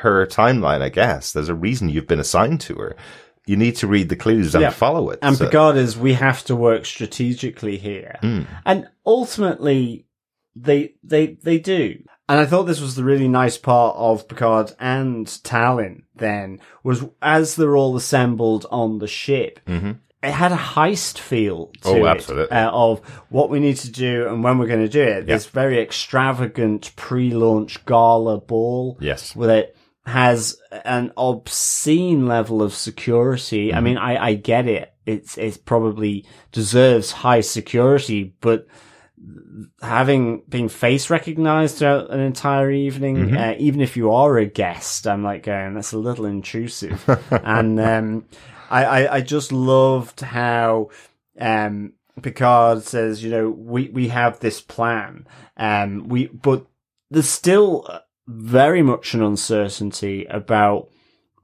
B: her timeline, I guess. There's a reason you've been assigned to her. You need to read the clues and
A: Yeah.
B: follow it.
A: And
B: So-
A: Picard is we have to work strategically here.
B: Mm.
A: And ultimately they they they do. And I thought this was the really nice part of Picard and Tallinn then was as they're all assembled on the ship. It had a heist feel to
B: Mm-hmm. Oh,
A: it,
B: absolutely.
A: uh, of what we need to do and when we're going to do it.
B: Yeah.
A: This very extravagant pre-launch gala ball
B: Yes.
A: with it has an obscene level of security.
B: Mm-hmm.
A: I mean, I, I get it. It's, it probably deserves high security, but having been face recognized throughout an entire evening,
B: Mm-hmm.
A: uh, even if you are a guest, I'm like going, that's a little intrusive. *laughs* and, um, I, I, I just loved how, um, Picard says, you know, we, we have this plan. Um, we, but there's still very much an uncertainty about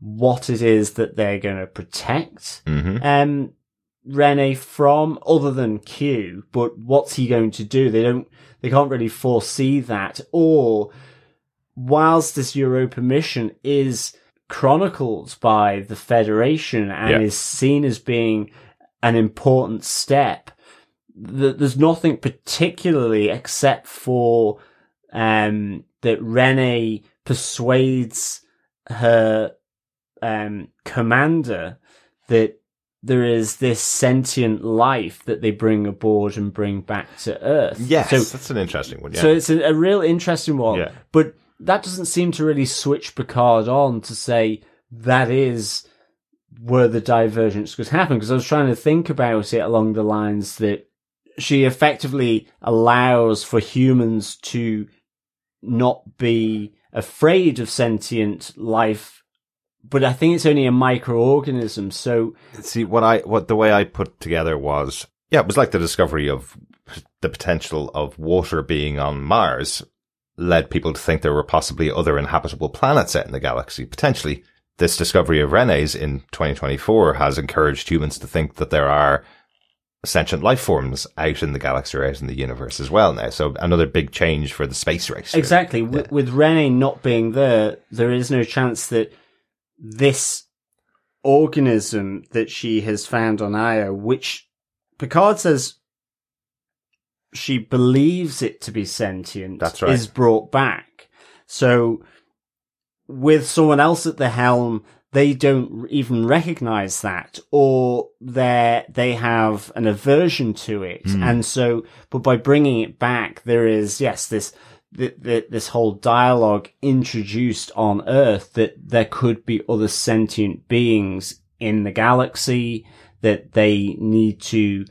A: what it is that they're going to protect
B: hmm
A: um, Rene from, other than Q. But what's he going to do? They don't, they can't really foresee that. Or whilst this Europa mission is chronicled by the Federation and
B: Yeah.
A: is seen as being an important step, th- there's nothing particularly except for um, that Rene persuades her um, commander that there is this sentient life that they bring aboard and bring back to Earth.
B: Yes,
A: So
B: that's an interesting one. Yeah.
A: so it's a, a real interesting one.
B: Yeah.
A: But that doesn't seem to really switch Picard on to say that is where the divergence could happen. Because I was trying to think about it along the lines that she effectively allows for humans to not be afraid of sentient life. But I think it's only a microorganism. So
B: See what I what the way I put together was yeah, it was like the discovery of the potential of water being on Mars led people to think there were possibly other inhabitable planets out in the galaxy. Potentially, this discovery of Rene's in 2024 has encouraged humans to think that there are sentient life forms out in the galaxy or out in the universe as well now. So another big change for the space race. really.
A: Exactly. With, with Rene not being there, there is no chance that this organism that she has found on Io, which Picard says she believes it to be sentient,
B: That's right.
A: is brought back. So with someone else at the helm, they don't even recognize that or they they have an aversion to it. Hmm. And so, but by bringing it back, there is, yes, this, th- th- this whole dialogue introduced on Earth that there could be other sentient beings in the galaxy that they need to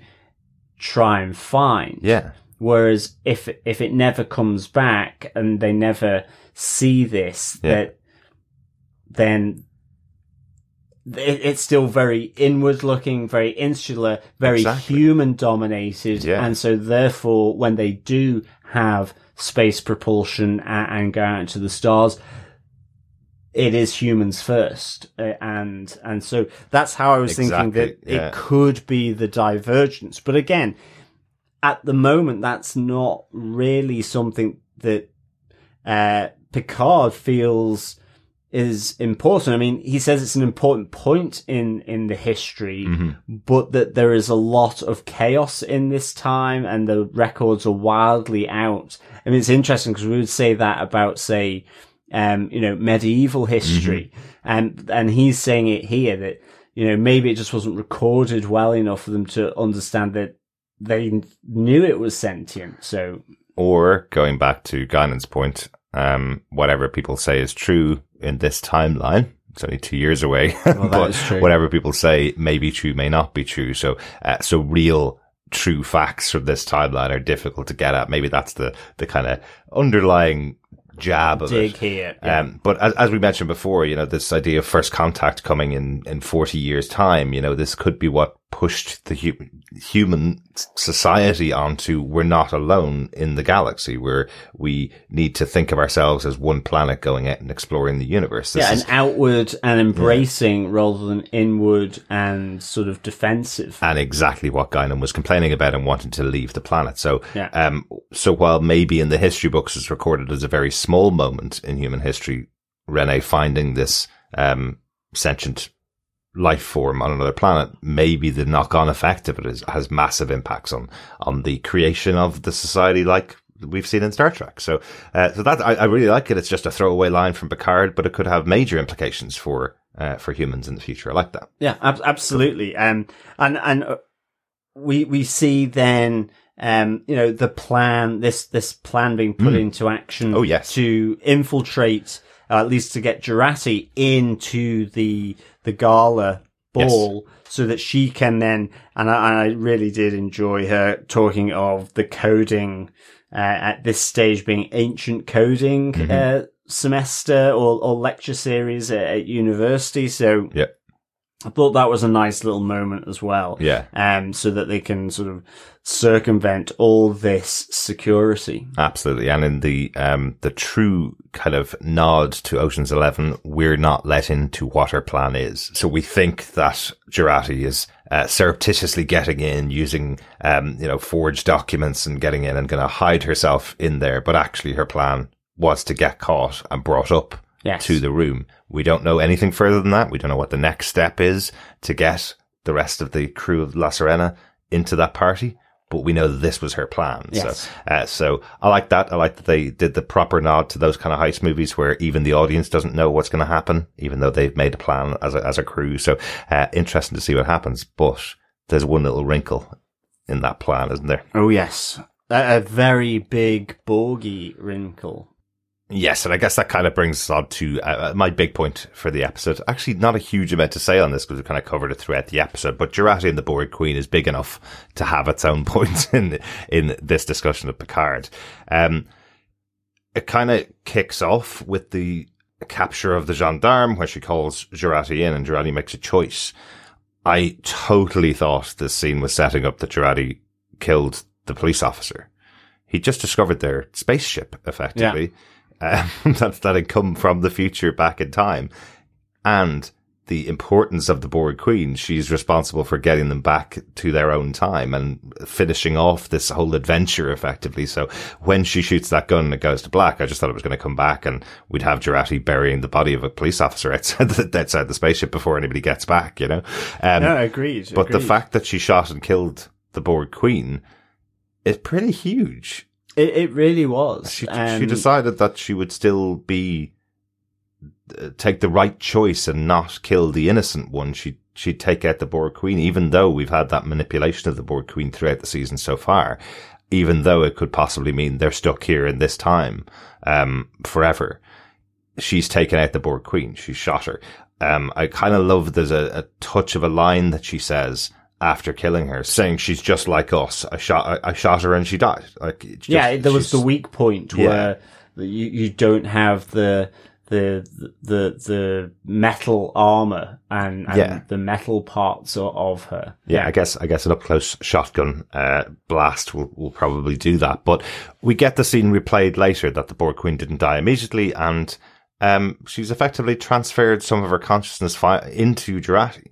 A: try and find.
B: Yeah.
A: Whereas if if it never comes back and they never see this,
B: Yeah.
A: that then it's still very inward looking, very insular, very
B: Exactly.
A: human dominated,
B: Yeah.
A: and so therefore when they do have space propulsion and, and go out into the stars, it is humans first, uh, and and so that's how I was thinking that
B: yeah.
A: it could be the divergence. But again, at the moment, that's not really something that uh, Picard feels is important. I mean, he says it's an important point in in the history, but that there is a lot of chaos in this time, and the records are wildly out. I mean, it's interesting because we would say that about, say, um, you know, medieval history, and and he's saying it here that you know maybe it just wasn't recorded well enough for them to understand that they knew it was sentient. So
B: Or going back to Guinan's point, um, whatever people say is true in this timeline. It's only two years away, *laughs*
A: that
B: but whatever people say may be true, may not be true. So, uh, so real, true facts from this timeline are difficult to get at. Maybe that's the the kind of underlying jab of
A: dig
B: it.
A: here. Yeah.
B: Um, but as, as we mentioned before, you know, this idea of first contact coming in, in 40 years time, you know, this could be what pushed the hu- human society onto we're not alone in the galaxy where we need to think of ourselves as one planet going out and exploring the universe. This
A: yeah,
B: is,
A: an outward and embracing rather than inward and sort of defensive.
B: and exactly what Guinan was complaining about and wanting to leave the planet. So,
A: Yeah.
B: um, so while maybe in the history books it's recorded as a very small moment in human history, Rene finding this, um, sentient life form on another planet, maybe the knock-on effect of it is, has massive impacts on, on the creation of the society like we've seen in Star Trek. So, uh, so that, I, I really like it. It's just a throwaway line from Picard, but it could have major implications for, uh, for humans in the future. I like that.
A: Yeah, ab- absolutely. Um, and and uh, we we see then um, you know, the plan this this plan being put into action.
B: Oh, yes.
A: to infiltrate, uh, at least to get Jurati into the the gala ball. So that she can then, and I, I really did enjoy her talking of the coding uh, at this stage being ancient coding uh, semester or, or lecture series at, at university. So
B: Yeah.
A: I thought that was a nice little moment as well.
B: Yeah.
A: Um, so that they can sort of circumvent all this security.
B: Absolutely. And in the, um, the true kind of nod to Ocean's 11, we're not let into what our plan is. So we think that Jurati is, uh, surreptitiously getting in using, um, you know, forged documents and getting in and going to hide herself in there. But actually her plan was to get caught and brought up
A: Yes.
B: to the room. We don't know anything further than that. We don't know what the next step is to get the rest of the crew of La Sirena into that party. but we know that this was her plan.
A: Yes.
B: So, uh, so I like that. I like that they did the proper nod to those kind of heist movies where even the audience doesn't know what's going to happen, even though they've made a plan as a, as a crew. So, uh, interesting to see what happens. But there's one little wrinkle in that plan, isn't there?
A: Oh yes, a, a very big Borgie wrinkle.
B: Yes, and I guess that kind of brings us on to uh, my big point for the episode. Actually, not a huge amount to say on this because we kind of covered it throughout the episode. But Jurati and the Borg Queen is big enough to have its own *laughs* point in in this discussion of Picard. Um, it kind of kicks off with the capture of the gendarme, where she calls Jurati in, and Jurati makes a choice. I totally thought this scene was setting up that Jurati killed the police officer. He just discovered their spaceship, effectively um, *laughs* that, that had come from the future back in time. And the importance of the Borg Queen, she's responsible for getting them back to their own time and finishing off this whole adventure effectively. So when she shoots that gun and it goes to black, I just thought it was going to come back and we'd have Jurati burying the body of a police officer *laughs* outside the, outside the spaceship before anybody gets back, you know? Um,
A: No, agreed.
B: but the fact that she shot and killed the Borg Queen is pretty huge.
A: It, it really was.
B: She, she decided that she would still be uh, take the right choice and not kill the innocent one. She she'd take out the Borg Queen, even though we've had that manipulation of the Borg Queen throughout the season so far. Even though it could possibly mean they're stuck here in this time um, forever, she's taken out the Borg Queen. She shot her. Um, I kind of love there's a, a touch of a line that she says after killing her, saying she's just like us. I shot I, I shot her and she died. Like just-
A: yeah, there was the weak point
B: Yeah.
A: where you you don't have the the the the metal armor and, and
B: Yeah.
A: the metal parts of her.
B: Yeah, I guess I guess an up close shotgun uh, blast will, will probably do that. But we get the scene replayed later that the Borg Queen didn't die immediately, and um, she's effectively transferred some of her consciousness fi- into Jurati.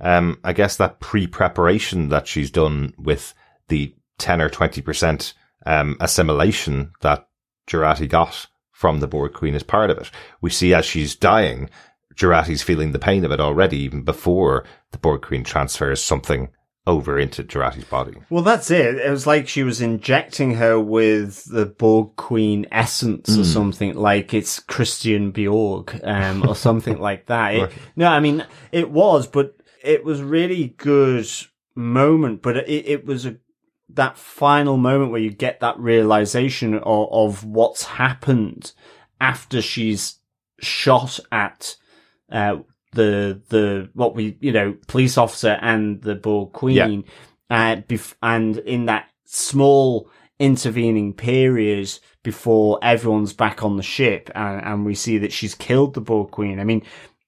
B: Um, I guess that pre-preparation that she's done with the ten or twenty percent um, assimilation that Jurati got from the Borg Queen is part of it. We see as she's dying, Jurati's feeling the pain of it already, even before the Borg Queen transfers something over into Jurati's body.
A: Well, that's it. It was like she was injecting her with the Borg Queen essence
B: Hmm.
A: or something, like it's Christian Bjorg, um, or something like that. It, *laughs* no, I mean, it was, but it was really good moment, but it, it was a, that final moment where you get that realization of, of what's happened after she's shot at, uh, the, the, what we, you know, police officer and the Borg Queen. Uh, bef- and in that small intervening period before everyone's back on the ship and, and we see that she's killed the Borg Queen. I mean,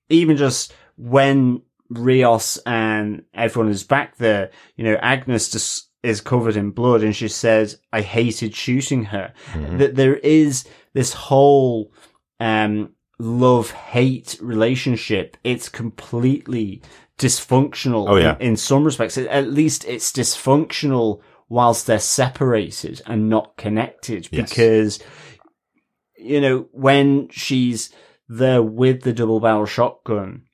A: even just when Rios and everyone is back there, you know, Agnes just is covered in blood and she says, I hated shooting her. That there is this whole, um, love hate relationship. It's completely dysfunctional
B: Oh, yeah.
A: in, in some respects. At least it's dysfunctional whilst they're separated and not connected
B: Yes.
A: because, you know, when she's there with the double barrel shotgun,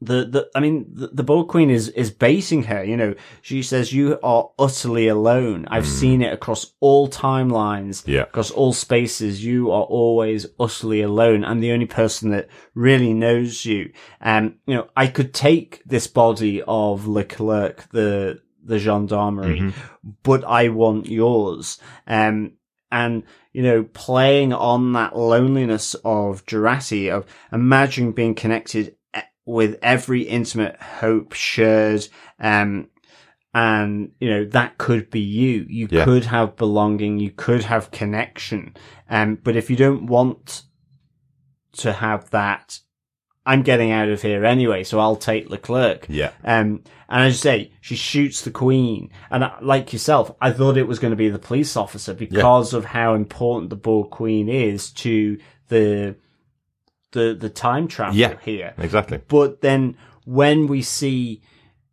A: the, the, I mean, the, the Borg Queen is, is baiting her, you know, she says, you are utterly alone. I've seen it across all timelines.
B: Yeah.
A: across all spaces. You are always utterly alone. I'm the only person that really knows you. Um, you know, I could take this body of Leclerc, the, the gendarmerie,
B: Mm-hmm.
A: but I want yours. Um, and, you know, playing on that loneliness of Jurati, of imagining being connected with every intimate hope shared, um, and, you know, that could be you. You
B: Yeah.
A: could have belonging, you could have connection. Um, but if you don't want to have that, I'm getting out of here anyway, so I'll take Leclerc.
B: Yeah.
A: Um, and as you say, she shoots the queen. And I- like yourself, I thought it was going to be the police officer because of how important the Borg Queen is to the, the, the time travel
B: Yeah.
A: here.
B: Exactly.
A: But then when we see,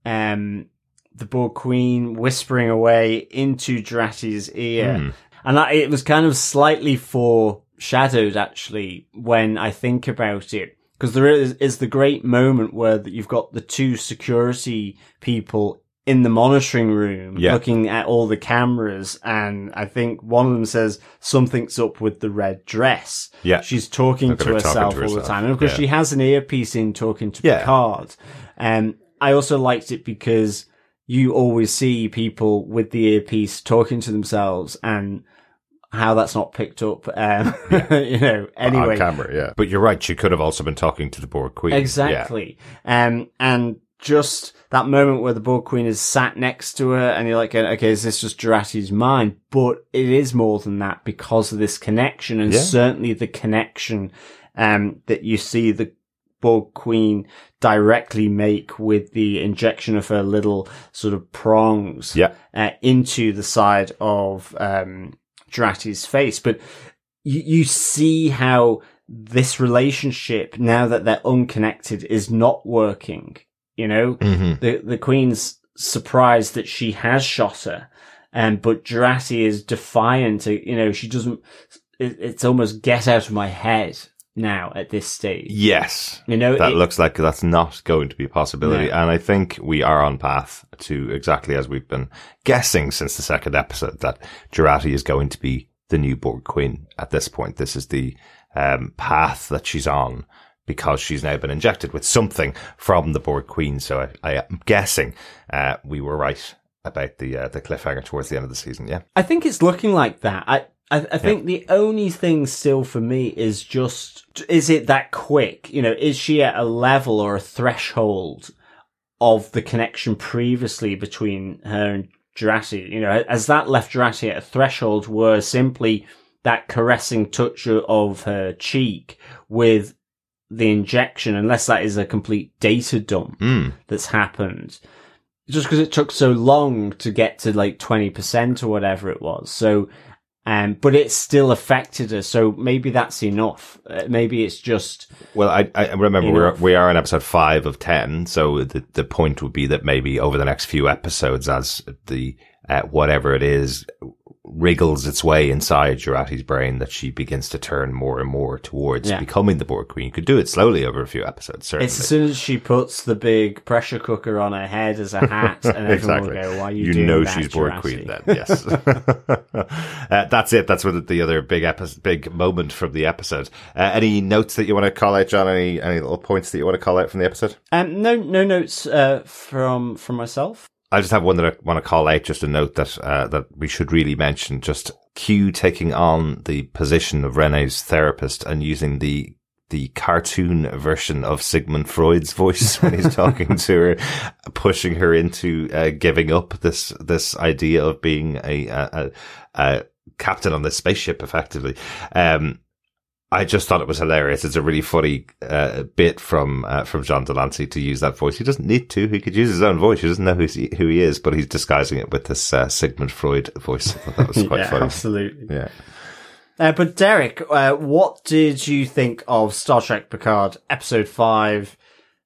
A: um, the Borg Queen whispering away into Jurati's ear,
B: Hmm.
A: and I, it was kind of slightly foreshadowed actually when I think about it. Because there is, is the great moment where that you've got the two security people in the monitoring room
B: Yeah.
A: looking at all the cameras and I think one of them says something's up with the red dress.
B: Yeah.
A: She's talking to
B: her talking
A: herself all the time. And of course
B: Yeah.
A: she has an earpiece in talking to
B: Yeah.
A: Picard. Um, I also liked it because you always see people with the earpiece talking to themselves and how that's not picked up. Um, *laughs* you know, anyway.
B: on camera, yeah. But you're right. She could have also been talking to the Borg Queen.
A: Exactly. Um, and just that moment where the Borg Queen is sat next to her and you're like, okay, is this just Jurati's mind? But it is more than that because of this connection and
B: Yeah.
A: certainly the connection, um, that you see the Borg Queen directly make with the injection of her little sort of prongs
B: Yeah.
A: uh, into the side of um, Jurati's face. But you, you see how this relationship, now that they're unconnected, is not working. You know,
B: hmm
A: the the Queen's surprised that she has shot her, and but Jurati is defiant. You know, she doesn't. It, it's almost get out of my head now at this stage.
B: Yes.
A: You know,
B: That
A: it-
B: looks like that's not going to be a possibility.
A: No.
B: And I think we are on path to exactly as we've been guessing since the second episode that Jurati is going to be the new Borg Queen at this point. This is the um, path that she's on because she's now been injected with something from the Borg Queen. So I, am guessing uh, we were right about the uh, the cliffhanger towards the end of the season. Yeah.
A: I think it's looking like that. I, I, I think the only thing still for me is just, is it that quick? You know, is she at a level or a threshold of the connection previously between her and Jurati? You know, has that left Jurati at a threshold where simply that caressing touch of her cheek with the injection, unless that is a complete data dump
B: Mm.
A: that's happened just because it took so long to get to like 20% or whatever it was. So, um, but it still affected her. So maybe that's enough. Uh, maybe it's just,
B: Well, I, I remember we're, we are in episode five of 10. So the, the point would be that maybe over the next few episodes, as the, uh, whatever it is wriggles its way inside Jurati's brain, that she begins to turn more and more towards
A: Yeah.
B: becoming the Borg Queen. You could do it slowly over a few episodes, certainly.
A: it's as soon as she puts the big pressure cooker on her head as a hat and *laughs* everyone will go, why are you,
B: you know
A: that,
B: she's Borg Queen then, yes. *laughs* *laughs* uh, that's it. That's what the other big epi- big moment from the episode. Uh, any notes that you want to call out, John? Any any little points that you want to call out from the episode?
A: Um, no, no notes, uh, from, from myself.
B: I just have one that I want to call out, just a note that uh, that we should really mention. Just Q taking on the position of Rene's therapist and using the the cartoon version of Sigmund Freud's *laughs* voice when he's talking to her, pushing her into uh, giving up this this idea of being a, a, a, a captain on this spaceship, effectively. Um, I just thought it was hilarious. It's a really funny uh, bit from uh, from John Delancey to use that voice. He doesn't need to. He could use his own voice. He doesn't know who's, who he is, but he's disguising it with this uh, Sigmund Freud voice. I thought that was *laughs* quite
A: yeah,
B: funny.
A: absolutely.
B: Yeah.
A: Uh, but Derek, uh, what did you think of Star Trek Picard episode five,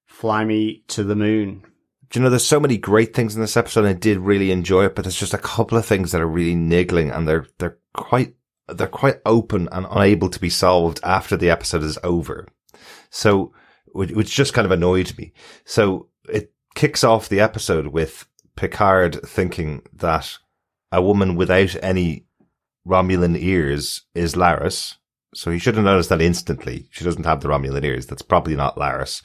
A: Fly Me to the Moon?
B: Do you know, there's so many great things in this episode. and I did really enjoy it, but there's just a couple of things that are really niggling and they're, they're quite, they're quite open and unable to be solved after the episode is over. So, which, just kind of annoyed me. So it kicks off the episode with Picard thinking that a woman without any Romulan ears is Laris. So he should have noticed that instantly. She doesn't have the Romulan ears. That's probably not Laris.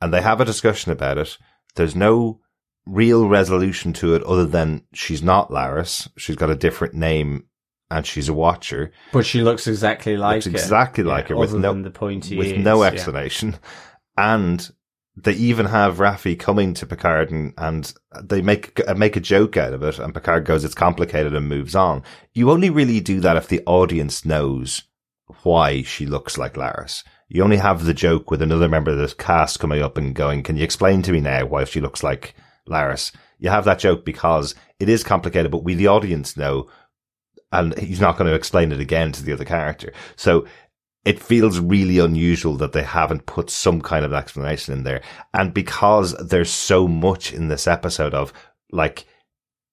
B: And they have a discussion about it. There's no real resolution to it other than she's not Laris. She's got a different name and she's a watcher.
A: But she looks exactly like
B: Looks
A: her.
B: exactly like her with no-
A: the pointy
B: with
A: ears,
B: no
A: yeah.
B: explanation. And they even have Raffi coming to Picard and, and they make uh, make a joke out of it. And Picard goes, "It's complicated," and moves on. You only really do that if the audience knows why she looks like Laris. You only have the joke with another member of the cast coming up and going, "Can you explain to me now why she looks like Laris?" You have that joke because it is complicated, but we, the audience, know, and he's not going to explain it again to the other character. So it feels really unusual that they haven't put some kind of explanation in there. And because there's so much in this episode of like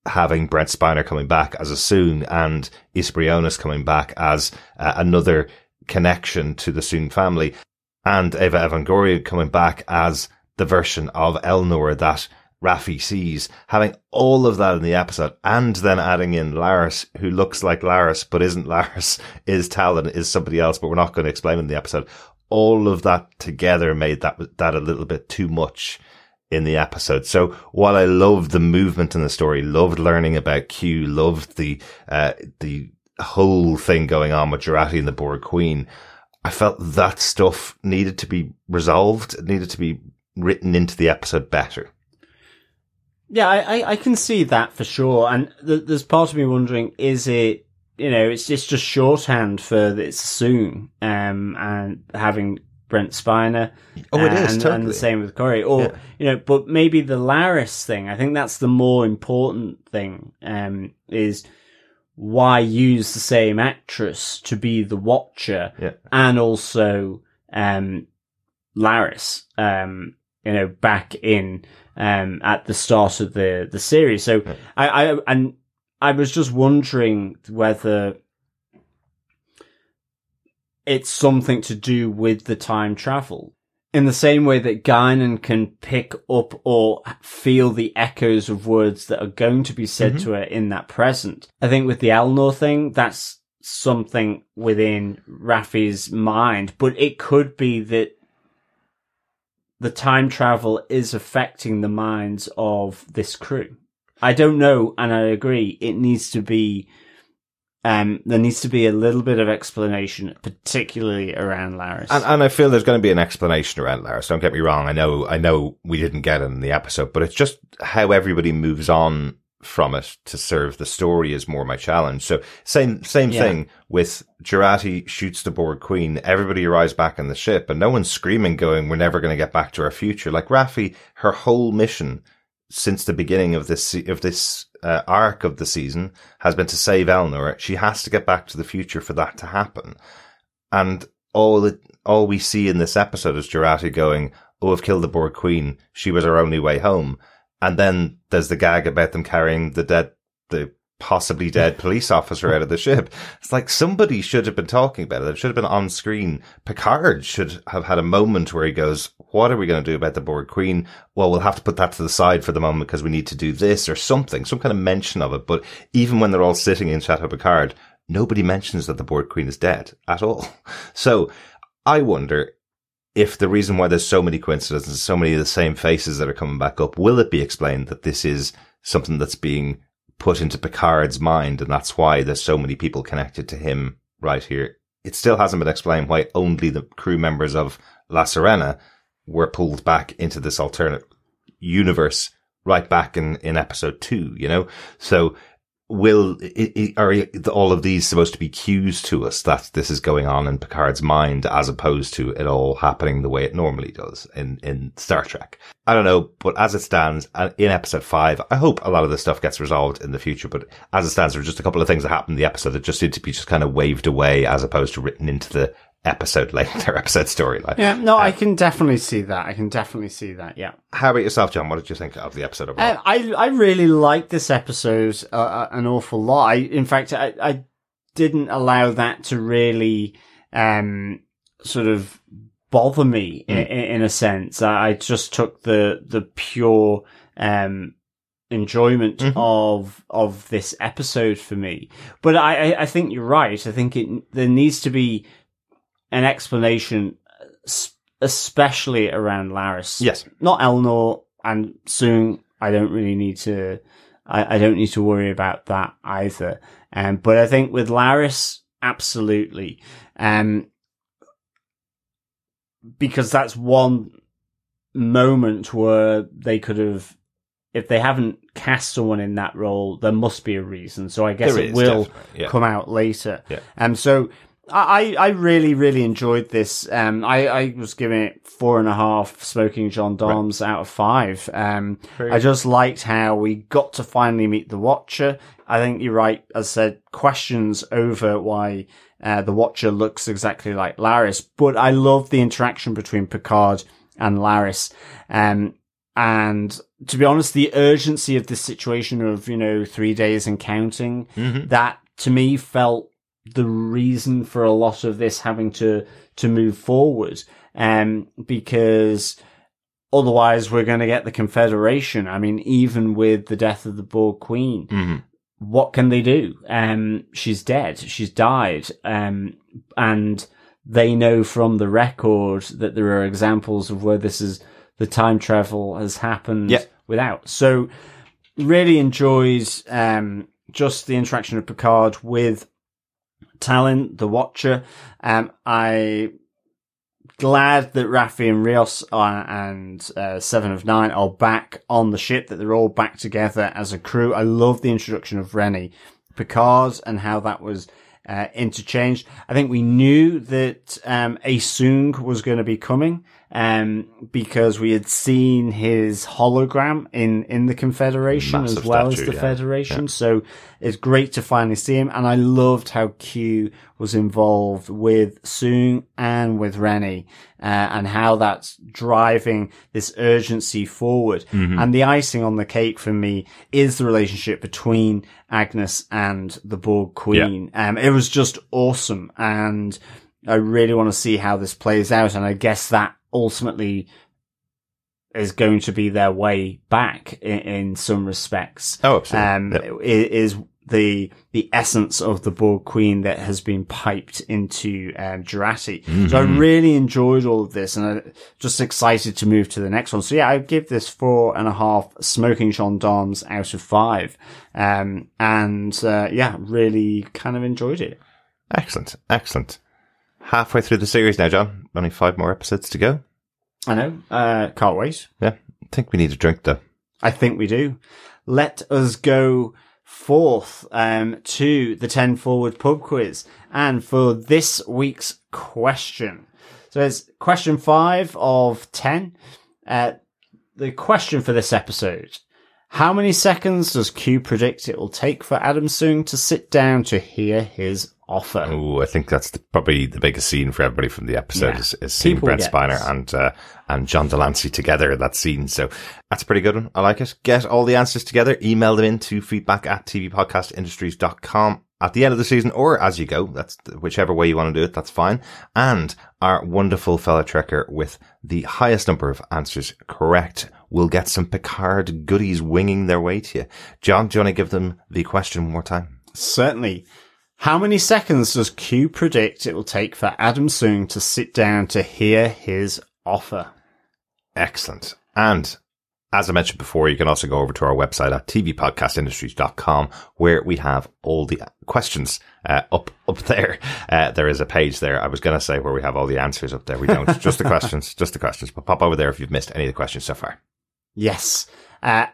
B: having Brent Spiner coming back as a Soong and Isa Briones coming back as uh, another connection to the Soong family and Evan Evagora coming back as the version of Elnor that Raffi sees, having all of that in the episode and then adding in Laris, who looks like Laris, but isn't *laughs* Laris, is Tallinn, is somebody else, but we're not going to explain in the episode. All of that together made that, that a little bit too much in the episode. So while I loved the movement in the story, loved learning about Q, loved the, uh, the whole thing going on with Jurati and the Borg Queen, I felt that stuff needed to be resolved, needed to be written into the episode better.
A: Yeah, I, I, I can see that for sure. And th- there's part of me wondering, is it, you know, it's just, just shorthand for it's Soong, um, and having Brent Spiner.
B: Oh, it is,
A: and,
B: totally.
A: And the same with Kore. Or,
B: Yeah.
A: you know, but maybe the Laris thing, I think that's the more important thing, um, is why use the same actress to be the Watcher
B: Yeah.
A: and also, um, Laris, um, you know, back in, um, at the start of the, the series. So I, I, and I was just wondering whether it's something to do with the time travel. In the same way that Guinan can pick up or feel the echoes of words that are going to be said to her in that present. I think with the Elnor thing, that's something within Raffi's mind, but it could be that the time travel is affecting the minds of this crew. I don't know, and I agree. It needs to be, um, there needs to be a little bit of explanation, particularly around Laris.
B: And, and I feel there's going to be an explanation around Laris. Don't get me wrong. I know, I know we didn't get it in the episode, but it's just how everybody moves on from it to serve the story is more my challenge. So same, same
A: Yeah.
B: thing with Jurati shoots the Borg Queen. Everybody arrives back in the ship and no one's screaming going, we're never going to get back to our future. Like Raffi, her whole mission since the beginning of this, of this, uh, arc of the season has been to save Elnor. She has to get back to the future for that to happen. And all it, all we see in this episode is Jurati going, "Oh, I've killed the Borg Queen. She was our only way home." And then there's the gag about them carrying the dead, the possibly dead police officer out of the ship. It's like somebody should have been talking about it. It should have been on screen. Picard should have had a moment where he goes, "What are we going to do about the Borg Queen?" Well, we'll have to put that to the side for the moment because we need to do this or something, some kind of mention of it. But even when they're all sitting in Chateau Picard, nobody mentions that the Borg Queen is dead at all. *laughs* So I wonder if the reason why there's so many coincidences, so many of the same faces that are coming back up, will it be explained that this is something that's being put into Picard's mind and that's why there's so many people connected to him right here? It still hasn't been explained why only the crew members of La Sirena were pulled back into this alternate universe right back in, in episode two, you know? So will, are all of these supposed to be cues to us that this is going on in Picard's mind as opposed to it all happening the way it normally does in, in Star Trek? I don't know, but as it stands uh, in episode five, I hope a lot of this stuff gets resolved in the future, but as it stands, there are just a couple of things that happened in the episode that just need to be just kind of waved away as opposed to written into the episode later *laughs* episode storyline.
A: yeah, no, I can definitely see that. I can definitely see that. Yeah.
B: How about yourself, John? What did you think of the episode overall?
A: Uh, I I really liked this episode uh, uh, an awful lot. I, in fact, I, I didn't allow that to really um, sort of bother me in, in a sense. I, I just took the the pure um, enjoyment of of this episode for me. But I, I, I think you're right. I think it there needs to be an explanation, especially around Laris
B: yes.
A: not Elnor and Soong I don't really need to I, I don't need to worry about that either. Um but I think with Laris, absolutely. Um because that's one moment where they could have if they haven't cast someone in that role, there must be a reason. So I guess
B: There
A: it
B: is,
A: will
B: yeah.
A: come out later.
B: Yeah.
A: Um so I, I really, really enjoyed this. Um, I, I was giving it four and a half smoking John Doms out of five. Um, I just liked how we got to finally meet the Watcher. I think you're right. As I said, questions over why uh, the Watcher looks exactly like Laris, but I love the interaction between Picard and Laris. Um, and to be honest, the urgency of this situation of, you know, three days and counting, that to me felt the reason for a lot of this having to to move forward um because otherwise we're going to get the Confederation. I mean, even with the death of the Borg Queen, what can they do? Um, she's dead. She's died. Um, and they know from the record that there are examples of where this is the time travel has happened
B: Yeah.
A: without. So really enjoys um, just the interaction of Picard with Tallinn, the Watcher. Um, I glad that Raffi and Rios are, and uh, Seven of Nine are back on the ship. That they're all back together as a crew. I love the introduction of Rennie, Picard, and how that was. Uh, interchanged. I think we knew that um, a Soong was going to be coming um, because we had seen his hologram in, in the Confederation
B: Massive
A: as well
B: statue,
A: as the
B: yeah.
A: Federation. So it's great to finally see him. And I loved how Q was involved with Soong and with Rennie, uh, and how that's driving this urgency forward.
B: Mm-hmm.
A: And the icing on the cake for me is the relationship between Agnes and the Borg Queen. Um, it was just awesome. And I really want to see how this plays out. And I guess that ultimately is going to be their way back in, in some respects.
B: Oh, absolutely.
A: Um,
B: Yep.
A: is the the essence of the Borg Queen that has been piped into um, Jurati. So I
B: Mm-hmm.
A: really enjoyed all of this, and I'm just excited to move to the next one. So yeah, I give this four and a half smoking gendarmes out of five, um, and uh, yeah, really kind of enjoyed it.
B: Excellent. Excellent. Halfway through the series now, John. Only five more episodes to go.
A: I know, uh, can't wait.
B: Yeah. I think we need a drink though.
A: I think we do. Let us go forth um, to the 10 forward pub quiz. And for this week's question, so it's question five of 10. Uh, the question for this episode How many seconds does Q predict it will take for Adam Soong to sit down to hear his offer?
B: Oh, I think that's the, probably the biggest scene for everybody from the episode
A: Yeah.
B: is, is seeing
A: People
B: Brent Spiner
A: this.
B: and uh, and John de Lancie together in that scene. So that's a pretty good one. I like it. Get all the answers together. Email them in to feedback at tvpodcastindustries.com at the end of the season or as you go. That's whichever way you want to do it. That's fine. And our wonderful fellow trekker with the highest number of answers correct will get some Picard goodies winging their way to you. John, do you want to give them the question one more time?
A: Certainly. How many seconds does Q predict it will take for Adam Soong to sit down to hear his offer?
B: Excellent. And as I mentioned before, you can also go over to our website at tvpodcastindustries.com where we have all the questions uh, up up there. Uh, there is a page there. I was going to say where we have all the answers up there. We don't. *laughs* just the questions. Just the questions. But pop over there if you've missed any of the questions so far.
A: Yes. Uh,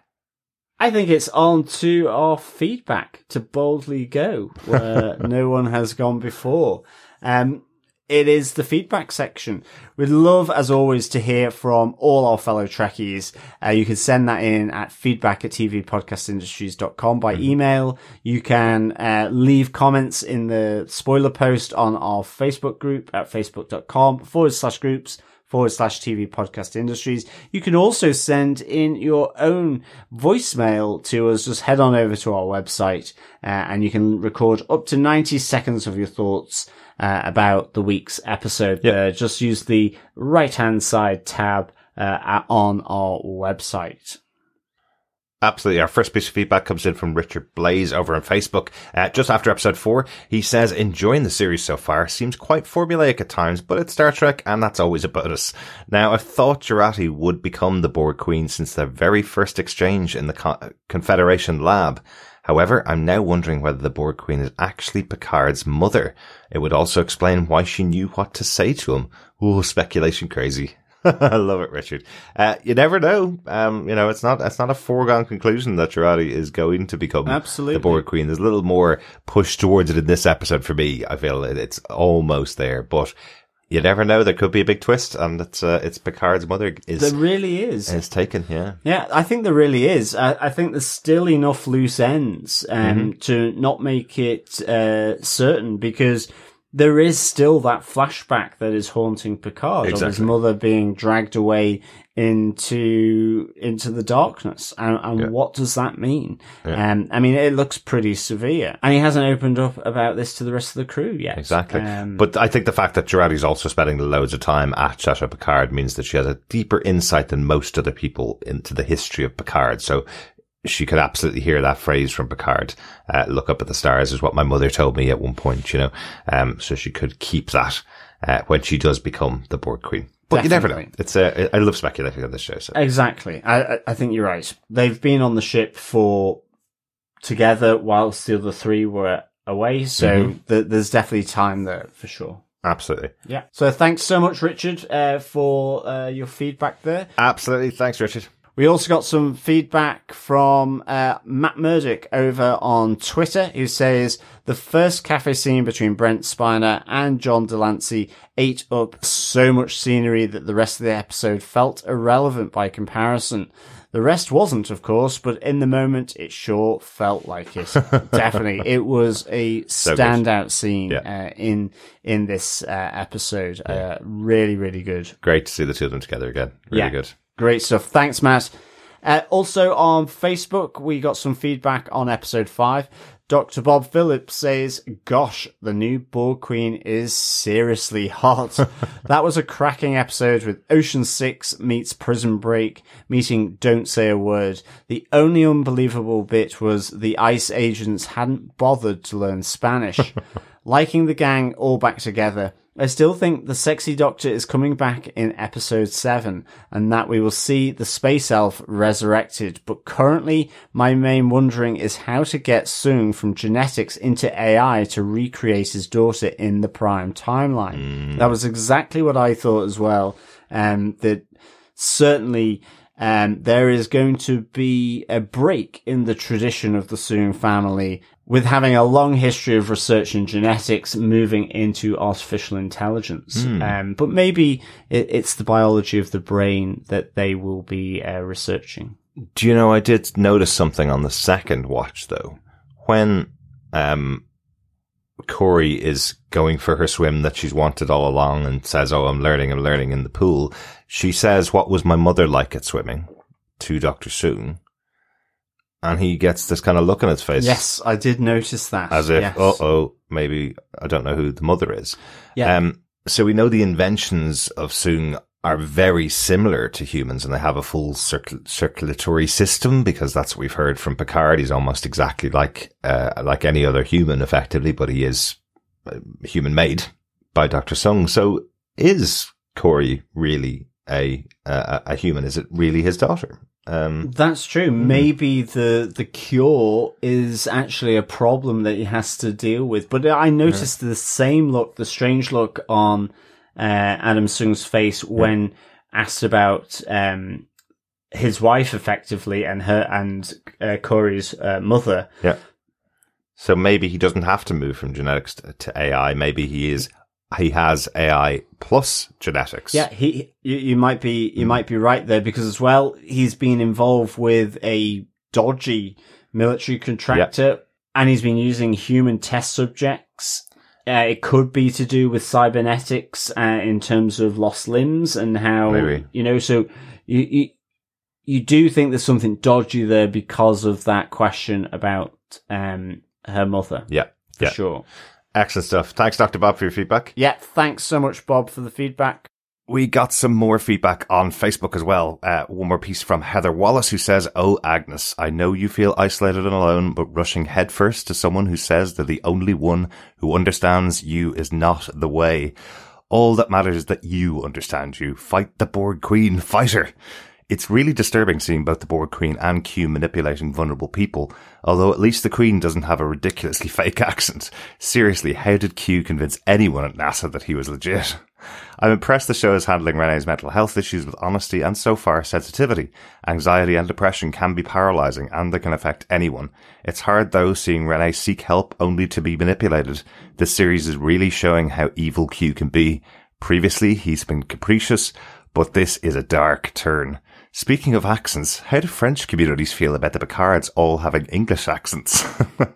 A: I think it's on to our feedback to boldly go where *laughs* no one has gone before. Um, it is the feedback section. We'd love, as always, to hear from all our fellow Trekkies. Uh, you can send that in at feedback at tvpodcastindustries.com by email. You can uh, leave comments in the spoiler post on our Facebook group at facebook.com forward slash groups forward slash TV podcast industries. You can also send in your own voicemail to us. Just head on over to our website uh, and you can record up to 90 seconds of your thoughts uh, about the week's episode there. Just use the right hand side tab uh, on our website.
B: Absolutely. Our first piece of feedback comes in from Richard Blaze over on Facebook. Uh, just after episode four, he says, enjoying the series so far. Seems quite formulaic at times, but it's Star Trek and that's always a bonus. Now, I thought Jurati would become the Borg Queen since their very first exchange in the Co- Confederation lab. However, I'm now wondering whether the Borg Queen is actually Picard's mother. It would also explain why she knew what to say to him. Ooh, speculation crazy. *laughs* I love it, Richard. Uh, you never know. Um, you know, it's not it's not a foregone conclusion that Jurati is going to become
A: Absolutely.
B: the Borg Queen. There's a little more push towards it in this episode for me. I feel it's almost there, but you never know. There could be a big twist, and it's uh, it's Picard's mother is
A: There really is.
B: is taken. Yeah,
A: Yeah, I think there really is. I, I think there's still enough loose ends um, to not make it uh, certain because there is still that flashback that is haunting Picard of his mother being dragged away into into the darkness, and, and
B: Yeah.
A: what does that mean? Um, I mean, it looks pretty severe, and he hasn't opened up about this to the rest of the crew yet.
B: Exactly.
A: Um,
B: but I think the fact that Jurati's also spending loads of time at Chateau Picard means that she has a deeper insight than most other people into the history of Picard. So she could absolutely hear that phrase from Picard. Uh, look up at the stars is what my mother told me at one point, you know. Um, so she could keep that, uh, when she does become the Borg Queen. But you never know. It's, uh, I love speculating on this show. So.
A: Exactly. I, I- think you're right. They've been on the ship for together whilst the other three were away, so
B: Mm-hmm.
A: th- there's definitely time there for sure.
B: Absolutely.
A: Yeah. So thanks so much, Richard, uh, for uh, your feedback there.
B: Absolutely. Thanks, Richard.
A: We also got some feedback from uh, Matt Murdoch over on Twitter, who says the first cafe scene between Brent Spiner and John de Lancie ate up so much scenery that the rest of the episode felt irrelevant by comparison. The rest wasn't, of course, but in the moment, it sure felt like it. *laughs* Definitely, it was a standout scene
B: Yeah.
A: uh, in in this uh, episode. Uh, really, really good.
B: Great to see the two of them together again. Really
A: Yeah.
B: good.
A: Great stuff. Thanks, Matt. Uh, also on Facebook, we got some feedback on episode five. Dr. Bob Phillips says, Gosh, the new Borg Queen is seriously hot. *laughs* that was a cracking episode with Ocean Six meets Prison Break, meeting Don't Say a Word. The only unbelievable bit was the ICE agents hadn't bothered to learn Spanish. *laughs* Liking the gang all back together. I still think the sexy doctor is coming back in episode 7 and that we will see the space elf resurrected. But currently, my main wondering is how to get Soong from genetics into AI to recreate his daughter in the prime timeline. That was exactly what I thought as well. Um, that certainly um, there is going to be a break in the tradition of the Soong family with having a long history of research in genetics moving into artificial intelligence. Um, but maybe it, it's the biology of the brain that they will be uh, researching.
B: Do you know, I did notice something on the second watch though. When, um, Kore is going for her swim that she's wanted all along and says, Oh, I'm learning, I'm learning in the pool. She says, What was my mother like at swimming to Dr. Soong? And he gets this kind of look on his face.
A: Yes, I did notice that.
B: As if,
A: Yes.
B: uh oh, maybe I don't know who the mother is.
A: Yeah.
B: Um, so we know the inventions of Soong are very similar to humans and they have a full circul- circulatory system because that's what we've heard from Picard. He's almost exactly like, uh, like any other human effectively, but he is uh, human made by Dr. Soong. So is Kore really a, a, a human? Is it really his daughter? Um,
A: That's true. Maybe the the cure is actually a problem that he has to deal with. But I noticed the same look, the strange look on uh, Adam Soong's face when asked about um, his wife, effectively, and her and uh, Kore's uh, mother.
B: Yeah. So maybe he doesn't have to move from genetics to AI. Maybe he is, he has AI plus genetics.
A: Yeah, he you, you might be you might be right there because as well he's been involved with a dodgy military contractor and he's been using human test subjects. Uh, it could be to do with cybernetics uh, in terms of lost limbs and how
B: Maybe.
A: you know. So you, you you do think there's something dodgy there because of that question about um her mother.
B: Yeah.
A: For
B: Yeah.
A: sure.
B: Excellent stuff. Thanks, Dr. Bob, for your feedback.
A: Yeah, thanks so much, Bob, for the feedback.
B: We got some more feedback on Facebook as well. Uh, one more piece from Heather Wallace who says, Oh, Agnes, I know you feel isolated and alone, but rushing headfirst to someone who says that they're the only one who understands you is not the way. All that matters is that you understand you. Fight the Borg Queen, fighter. It's really disturbing seeing both the Borg Queen and Q manipulating vulnerable people, although at least the Queen doesn't have a ridiculously *laughs* fake accent. Seriously, how did Q convince anyone at NASA that he was legit? I'm impressed the show is handling Renee's mental health issues with honesty and so far sensitivity. Anxiety and depression can be paralyzing and they can affect anyone. It's hard though seeing Renee seek help only to be manipulated. This series is really showing how evil Q can be. Previously, he's been capricious, but this is a dark turn. Speaking of accents, how do French communities feel about the Picards all having English accents?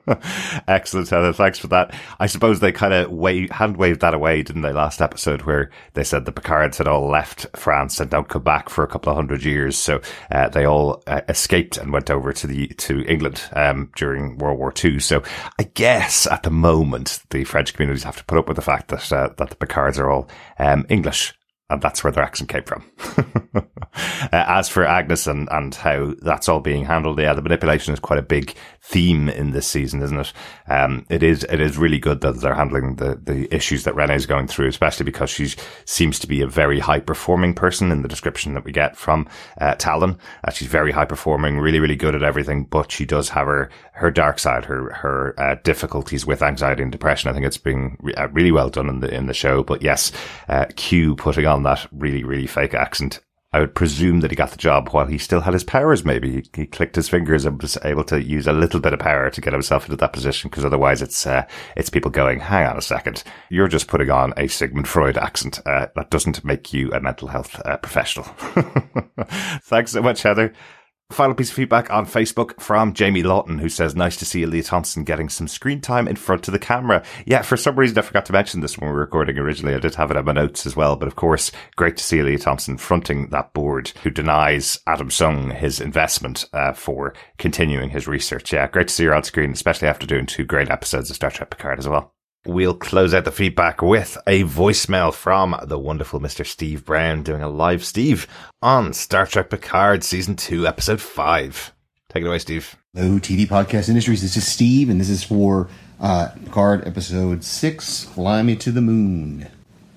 B: *laughs* Excellent, Heather. Thanks for that. I suppose they kind of hand waved that away, didn't they, last episode, where they said the Picards had all left France and don't come back for a couple of hundred years. So uh, they all uh, escaped and went over to the to England um, during World War II. So I guess at the moment the French communities have to put up with the fact that uh, that the Picards are all um, English and that's where their accent came from. *laughs* uh, as for Agnes and, and how that's all being handled, yeah, the manipulation is quite a big theme in this season, isn't it? Um, it is, it is really good that they're handling the, the issues that Renee is going through, especially because she seems to be a very high performing person in the description that we get from, uh, Tallinn. Uh, she's very high performing, really, really good at everything, but she does have her, her dark side, her, her, uh, difficulties with anxiety and depression. I think it's being re- uh, really well done in the, in the show. But yes, uh, Q putting on that really, really fake accent I would presume that he got the job while he still had his powers. Maybe he, he, clicked his fingers and was able to use a little bit of power to get himself into that position. Because otherwise, it's uh, it's people going, "Hang on a second, you're just putting on a Sigmund Freud accent. Uh, that doesn't make you a mental health uh, professional." *laughs* Thanks so much, Heather. Final piece of feedback on Facebook from Jamie Lawton, who says, nice to see Lea Thompson getting some screen time in front of the camera. Yeah, for some reason I forgot to mention this when we were recording originally. I did have it in my notes as well, but of course, great to see Lea Thompson fronting that board who denies Adam Soong his investment uh, for continuing his research. Yeah, great to see her on screen, especially after doing two great episodes of Star Trek Picard as well. We'll close out the feedback with a voicemail from the wonderful Mr. Steve Brown doing a live Steve on Star Trek Picard season two, episode five. Take it away, Steve.
E: Hello, TV Podcast Industries. This is Steve, and this is for uh, Picard episode six, Fly Me to the Moon.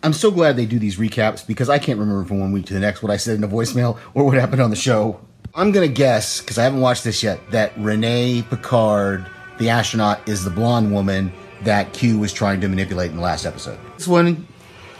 E: I'm so glad they do these recaps because I can't remember from one week to the next what I said in the voicemail or what happened on the show. I'm going to guess, because I haven't watched this yet, that Renee Picard, the astronaut, is the blonde woman that Q was trying to manipulate in the last episode. This one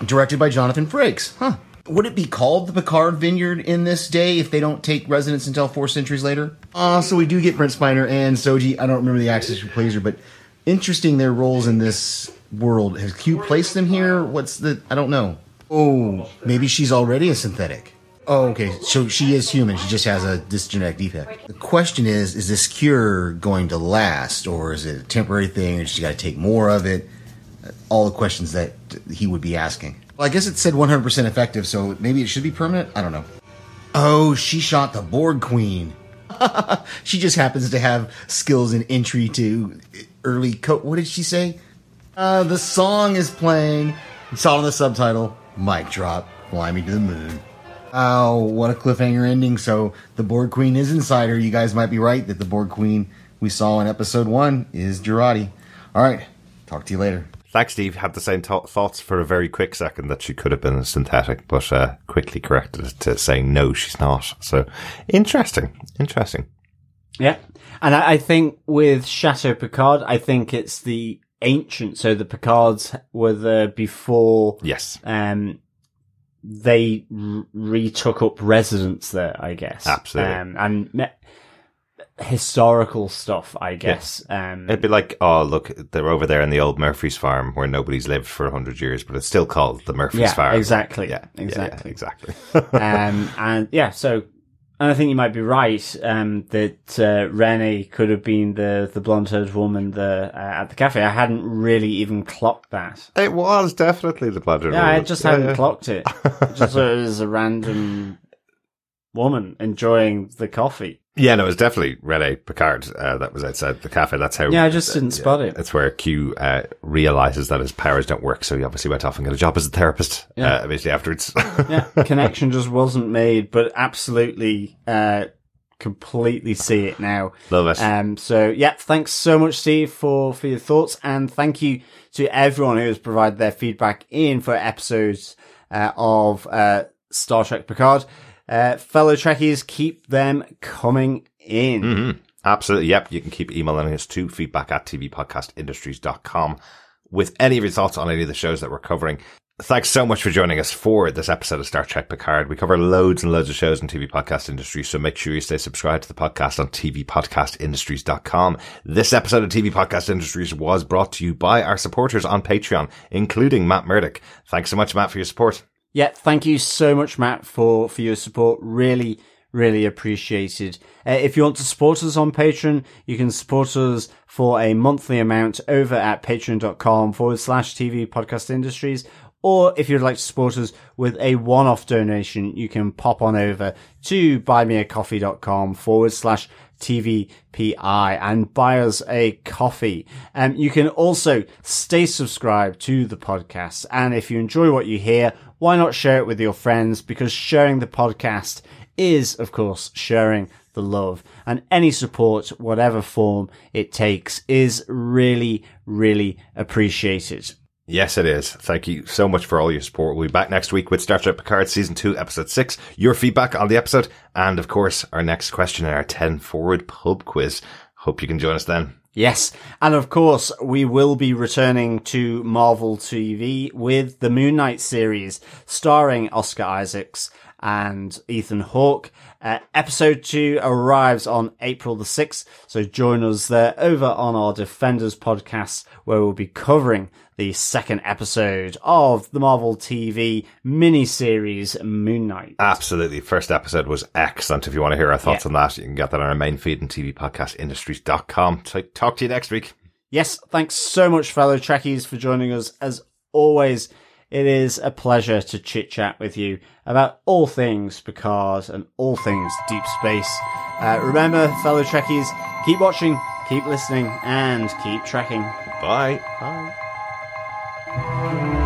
E: directed by Jonathan Frakes. Huh. Would it be called the Picard Vineyard in this day if they don't take residence until four centuries later? Uh, so we do get Brent Spiner and Soji. I don't remember the actress who plays her, but interesting their roles in this world. Has Q placed them here? What's the. I don't know. Oh, maybe she's already a synthetic. Oh, okay. So she is human. She just has a this genetic defect. The question is: Is this cure going to last, or is it a temporary thing, or she got to take more of it? All the questions that he would be asking. Well, I guess it said 100% effective, so maybe it should be permanent. I don't know. Oh, she shot the Borg Queen. *laughs* she just happens to have skills in entry to early code. What did she say? Uh, the song is playing. You saw it on the subtitle. Mic drop. Fly me to the moon. Oh, what a cliffhanger ending. So the Borg Queen is Insider. You guys might be right that the Borg Queen we saw in episode one is Jurati. All right. Talk to you later.
B: Thanks, Steve. Had the same th- thoughts for a very quick second that she could have been a synthetic, but uh, quickly corrected it to saying no, she's not. So interesting. Interesting.
A: Yeah. And I, I think with Chateau Picard, I think it's the ancient. So the Picards were there before.
B: Yes.
A: Um, they r- retook up residence there, I guess.
B: Absolutely.
A: Um, and me- historical stuff, I guess. Um,
B: It'd be like, oh, look, they're over there in the old Murphy's farm where nobody's lived for 100 years, but it's still called the Murphy's
A: yeah,
B: farm.
A: exactly.
B: Yeah, yeah,
A: exactly.
B: yeah, exactly.
A: um, and yeah, so and I think you might be right um, that uh, Renee could have been the the blonde haired woman the, uh, at the cafe. I hadn't really even clocked that.
B: it was definitely the blonde haired
A: Yeah, I just hadn't clocked it. *laughs* just thought it was a random woman enjoying the coffee.
B: Yeah, no, it was definitely Rene Picard uh, that was outside the cafe. That's how.
A: Yeah, I just didn't spot it.
B: That's where Q uh, realizes that his powers don't work, so he obviously went off and got a job as a therapist
A: Yeah.
B: uh, immediately afterwards. *laughs*
A: Yeah, connection just wasn't made, but absolutely, uh, completely see it now.
B: Love it.
A: Um, so yeah, thanks so much, Steve, for, for your thoughts. And thank you to everyone who has provided their feedback in for episodes, uh, of, uh, Star Trek Picard. Uh, fellow Trekkies, keep them coming in.
B: Mm-hmm. Absolutely. Yep. You can keep emailing us to feedback at tvpodcastindustries.com with any of your thoughts on any of the shows that we're covering. Thanks so much for joining us for this episode of Star Trek Picard. We cover loads and loads of shows in TV podcast industry, so make sure you stay subscribed to the podcast on tvpodcastindustries.com. This episode of TV Podcast Industries was brought to you by our supporters on Patreon, including Matt Murdoch. Thanks so much, Matt, for your support.
A: Yeah, thank you so much, Matt, for, for your support. Really, really appreciated. Uh, if you want to support us on Patreon, you can support us for a monthly amount over at patreon.com forward slash TV podcast industries. Or if you'd like to support us with a one-off donation, you can pop on over to buymeacoffee.com forward slash TVPI and buy us a coffee. Um, you can also stay subscribed to the podcast. And if you enjoy what you hear, why not share it with your friends? Because sharing the podcast is, of course, sharing the love. And any support, whatever form it takes, is really, really appreciated.
B: Yes, it is. Thank you so much for all your support. We'll be back next week with Star Trek Picard Season 2, Episode 6, your feedback on the episode, and of course, our next question in our 10 Forward pub quiz. Hope you can join us then.
A: Yes. And of course, we will be returning to Marvel TV with the Moon Knight series starring Oscar Isaacs and Ethan Hawke. Uh, episode two arrives on April the 6th. So join us there over on our Defenders podcast where we'll be covering the second episode of the Marvel TV miniseries Moon Knight.
B: Absolutely. First episode was excellent. If you want to hear our thoughts
A: Yeah.
B: on that, you can get that on our main feed and tvpodcastindustries.com. So talk to you next week.
A: Yes, thanks so much, fellow Trekkies, for joining us. As always, it is a pleasure to chit chat with you about all things Picard and all things deep space. Uh, remember, fellow Trekkies, keep watching, keep listening, and keep tracking.
B: Bye.
A: Bye. Música